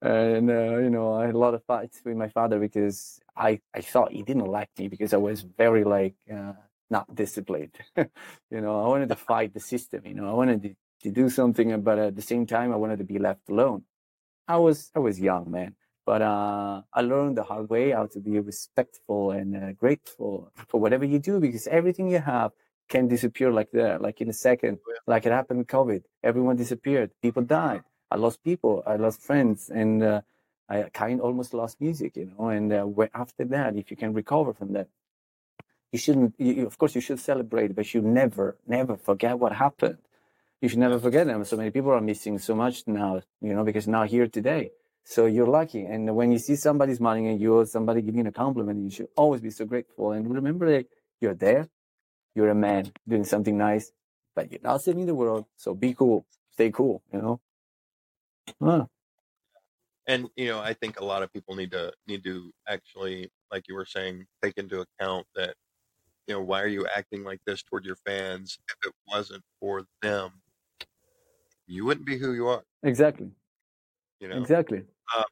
And, uh, you know, I had a lot of fights with my father because I, I thought he didn't like me because I was very, like, uh, not disciplined. *laughs* you know, I wanted to fight the system, you know, I wanted to, to do something, but at the same time, I wanted to be left alone. I was, I was young, man. But uh, I learned the hard way how to be respectful and uh, grateful for whatever you do because everything you have can disappear like that, like in a second, like it happened with COVID. Everyone disappeared. People died. I lost people. I lost friends, and uh, I kind almost lost music, you know. And uh, after that, if you can recover from that, you shouldn't. You, of course, you should celebrate, but you never, never forget what happened. You should never forget them. So many people are missing so much now, you know, because now here today. So you're lucky. And when you see somebody smiling at you or somebody giving you a compliment, you should always be so grateful. And remember that you're there you're a man doing something nice, but you're not saving the world. So be cool, stay cool, you know? Huh. And, you know, I think a lot of people need to, need to actually, like you were saying, take into account that, you know, why are you acting like this toward your fans? If it wasn't for them, you wouldn't be who you are. Exactly. You know, exactly. Uh,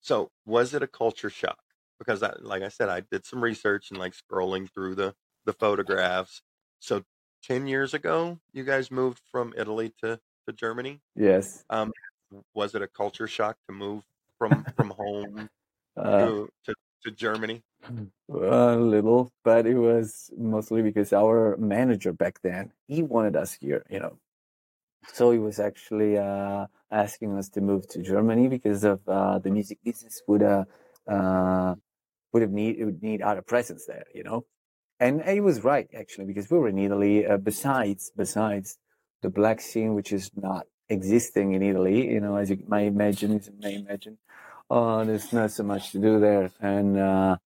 so was it a culture shock? Because I, like I said, I did some research and like scrolling through the the photographs. So 10 years ago, you guys moved from Italy to, to Germany. Yes. Um, was it a culture shock to move from, from home *laughs* Uh, to, to, to Germany? a little, but it was mostly because our manager back then, he wanted us here, you know. So he was actually uh, asking us to move to Germany because of uh, the music business would uh, uh, would have need it would need our presence there, you know and he was right actually because we were in Italy. Uh, besides, besides the black scene, which is not existing in Italy, you know, as you might imagine, as you may imagine, uh, there's not so much to do there, and uh,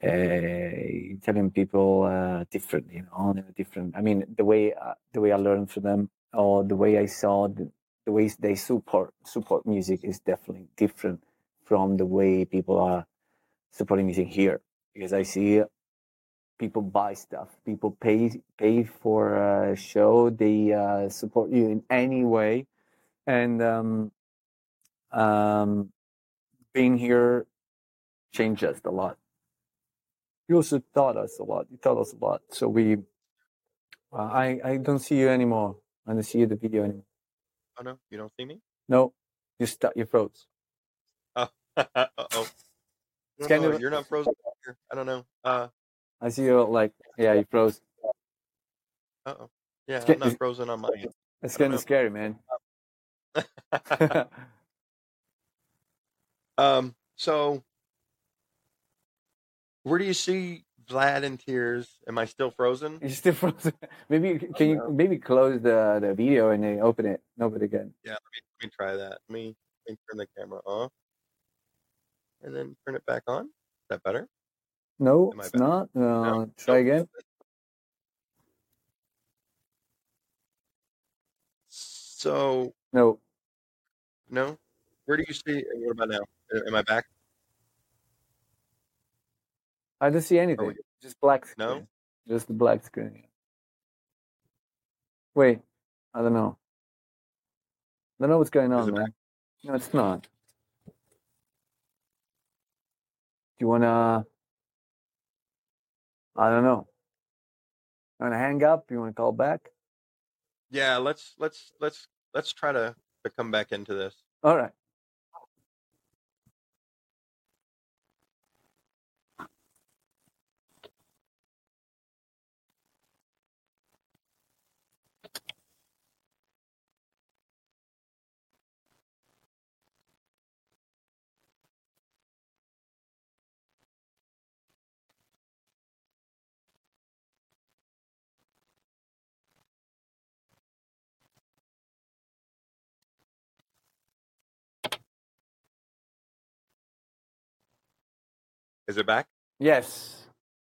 Italian people different, you know, different. I mean, the way the way I learned from them, or the way I saw the, the ways they support support music is definitely different from the way people are supporting music here. Because I see people buy stuff. People pay pay for a show. They uh, support you in any way. And um, um, being here changed us a lot. You also taught us a lot. You taught us a lot. So we uh, i i don't see you anymore i don't see you the video anymore Oh no, you don't see me? no you stuck you froze Oh. *laughs* No, kind of- you're not frozen here. I don't know. Uh, i see you like yeah you froze uh-oh. Yeah, It's I'm not frozen on my end. it's kind of scary man *laughs* um, so where do you see Vlad in tears? Am I still frozen? You're still *laughs* frozen. Maybe can you maybe close the the video and then open it open it again. Yeah, let me, let me try that. Let me, let me turn the camera off and then turn it back on. Is that better? No, it's back? not. Uh, No. Try again. So, No, no? Where do you see, what about now? Am I back? I don't see anything. we- Just black screen. No? Just the black screen. Wait, I don't know. I don't know what's going on, man. No, it's not. Do you wanna? I don't know. You wanna hang up? You wanna call back? Yeah, let's, let's, let's, let's try to, to come back into this. All right. Is it back? Yes.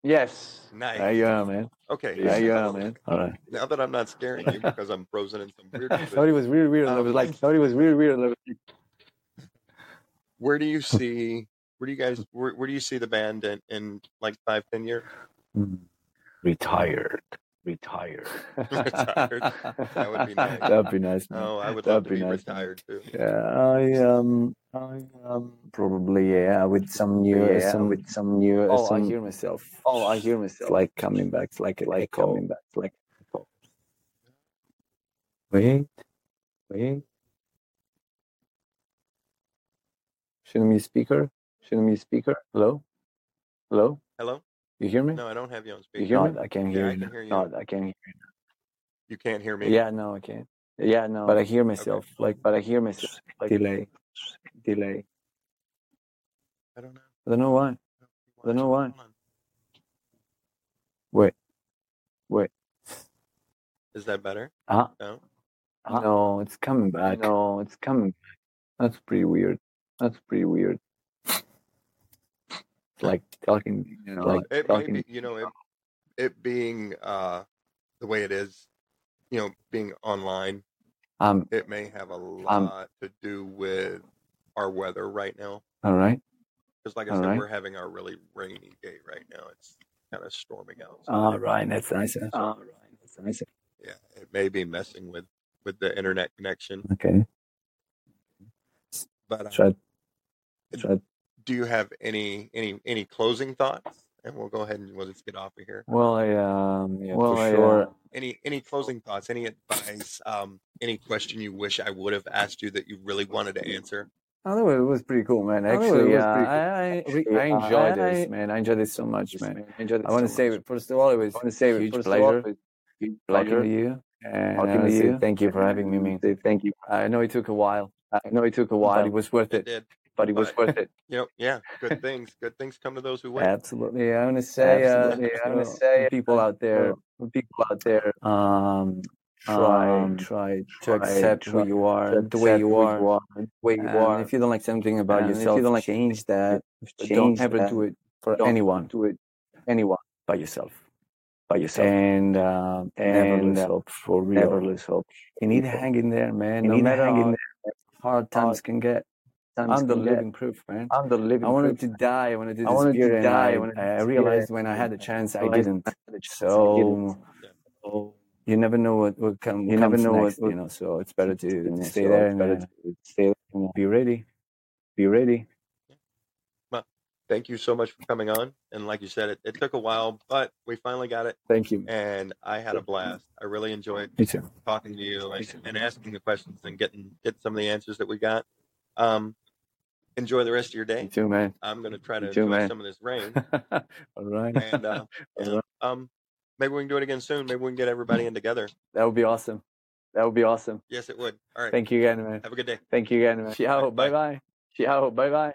Yes. Nice. There you are, man. Okay. There you are, man. All right. Now that I'm not scaring you *laughs* because I'm frozen in some weird *laughs* I thought position, it was really weird. I was Um, like, thought it was really weird. I was like, where do you see where do you guys where, where do you see the band in, in like five ten years? "Hmm, retired. Retired. *laughs* Retired. That would be *laughs* nice. That'd be nice, man. Oh, I would That'd love to be, be nice, man. retired too. Yeah, I um, I um, probably yeah, with some new, Yeah, some with some new. Oh, I hear myself. Oh, I hear myself. like coming back. Like like echo. coming back. Like Wait, wait. Shouldn't be speaker. Shouldn't be speaker. Hello, hello. Hello? You hear me? No, I don't have you on speaker. you speaker. hear me? I can't Yeah, hear I you. can hear you. No, I can't hear You You can't hear me. Yeah, no, I can't. yeah, no. But I hear myself. Like but I hear myself. Like delay, delay. I don't know. I don't know why. I don't know why. Wait, wait. Is that better? Uh, No. Huh? no, it's coming back. No, it's coming. That's pretty weird. That's pretty weird. Like talking, you know, Like It may talking. be, you know, it, it being uh, the way it is, you know, being online, Um, it may have a lot to do with our weather right now. all right. Because, like I All said, right. we're having our really rainy day right now. It's kind of storming out. So, All right, that's nice. that's All right. That's nice. yeah, it may be messing with with the internet connection. Okay, But uh, try, try. Do you have any any any closing thoughts? And we'll go ahead and we'll just get off of here. Well, I um, yeah, Well, for I, sure. uh, Any any closing thoughts? Any advice? Um, any question you wish I would have asked you that you really wanted to answer? I know it was pretty cool, man. I know it Actually, was uh, cool. I, I, Actually, I uh, enjoyed I- this, man. I enjoyed this so much, man. man. I enjoyed it I want to say, much. first of all, it was I want to say, huge first of all, pleasure it was huge talking pleasure to you, and talking uh, to you. thank you for having me, man. Thank you. I know it took a while, I know it took a but while, it was worth It it. Did. but it was but- worth it. *laughs* You know, yeah, good things. Good things come to those who wait. Absolutely, I want to say, uh, Absolutely, I wanna to say, people out there, people out there, um, try, Um, try to try- accept who you are, the way you are. you are, the way you And are. if you don't like something about And if you yourself, don't like change that. But don't ever that. do it for Don't anyone do it anyone by yourself. by yourself. And uh, never And, lose uh, hope for real. Never lose hope. You need to hang in there, man. You no need to matter hang in how there. hard times can get. Times I'm the get. living proof, man. I'm the living I wanted proof. to die. I wanted to I wanted to disappear, and die, I, I wanted to I realized when I had the chance, I didn't. I had the chance, I So didn't. So you never know what will come. You never know what next, will- you know. So it's better to, you stay so there and better uh, to stay and be ready. be ready. Well, thank you so much for coming on. And like you said, it, it took a while, but we finally got it. Thank you. And I had a blast. I really enjoyed talking to you and, and asking the questions and getting get some of the answers that we got. Um, enjoy the rest of your Me day. too, man. I'm going to try to too, enjoy man. some of this rain. *laughs* All right. And uh, *laughs* um, maybe we can do it again soon. Maybe we can get everybody in together. *clears throat* that would be awesome. That would be awesome. Yes, it would. All right. Thank you again, man. Have a good day. Thank you again, man. Ciao. Bye. Bye bye. Ciao. Bye bye.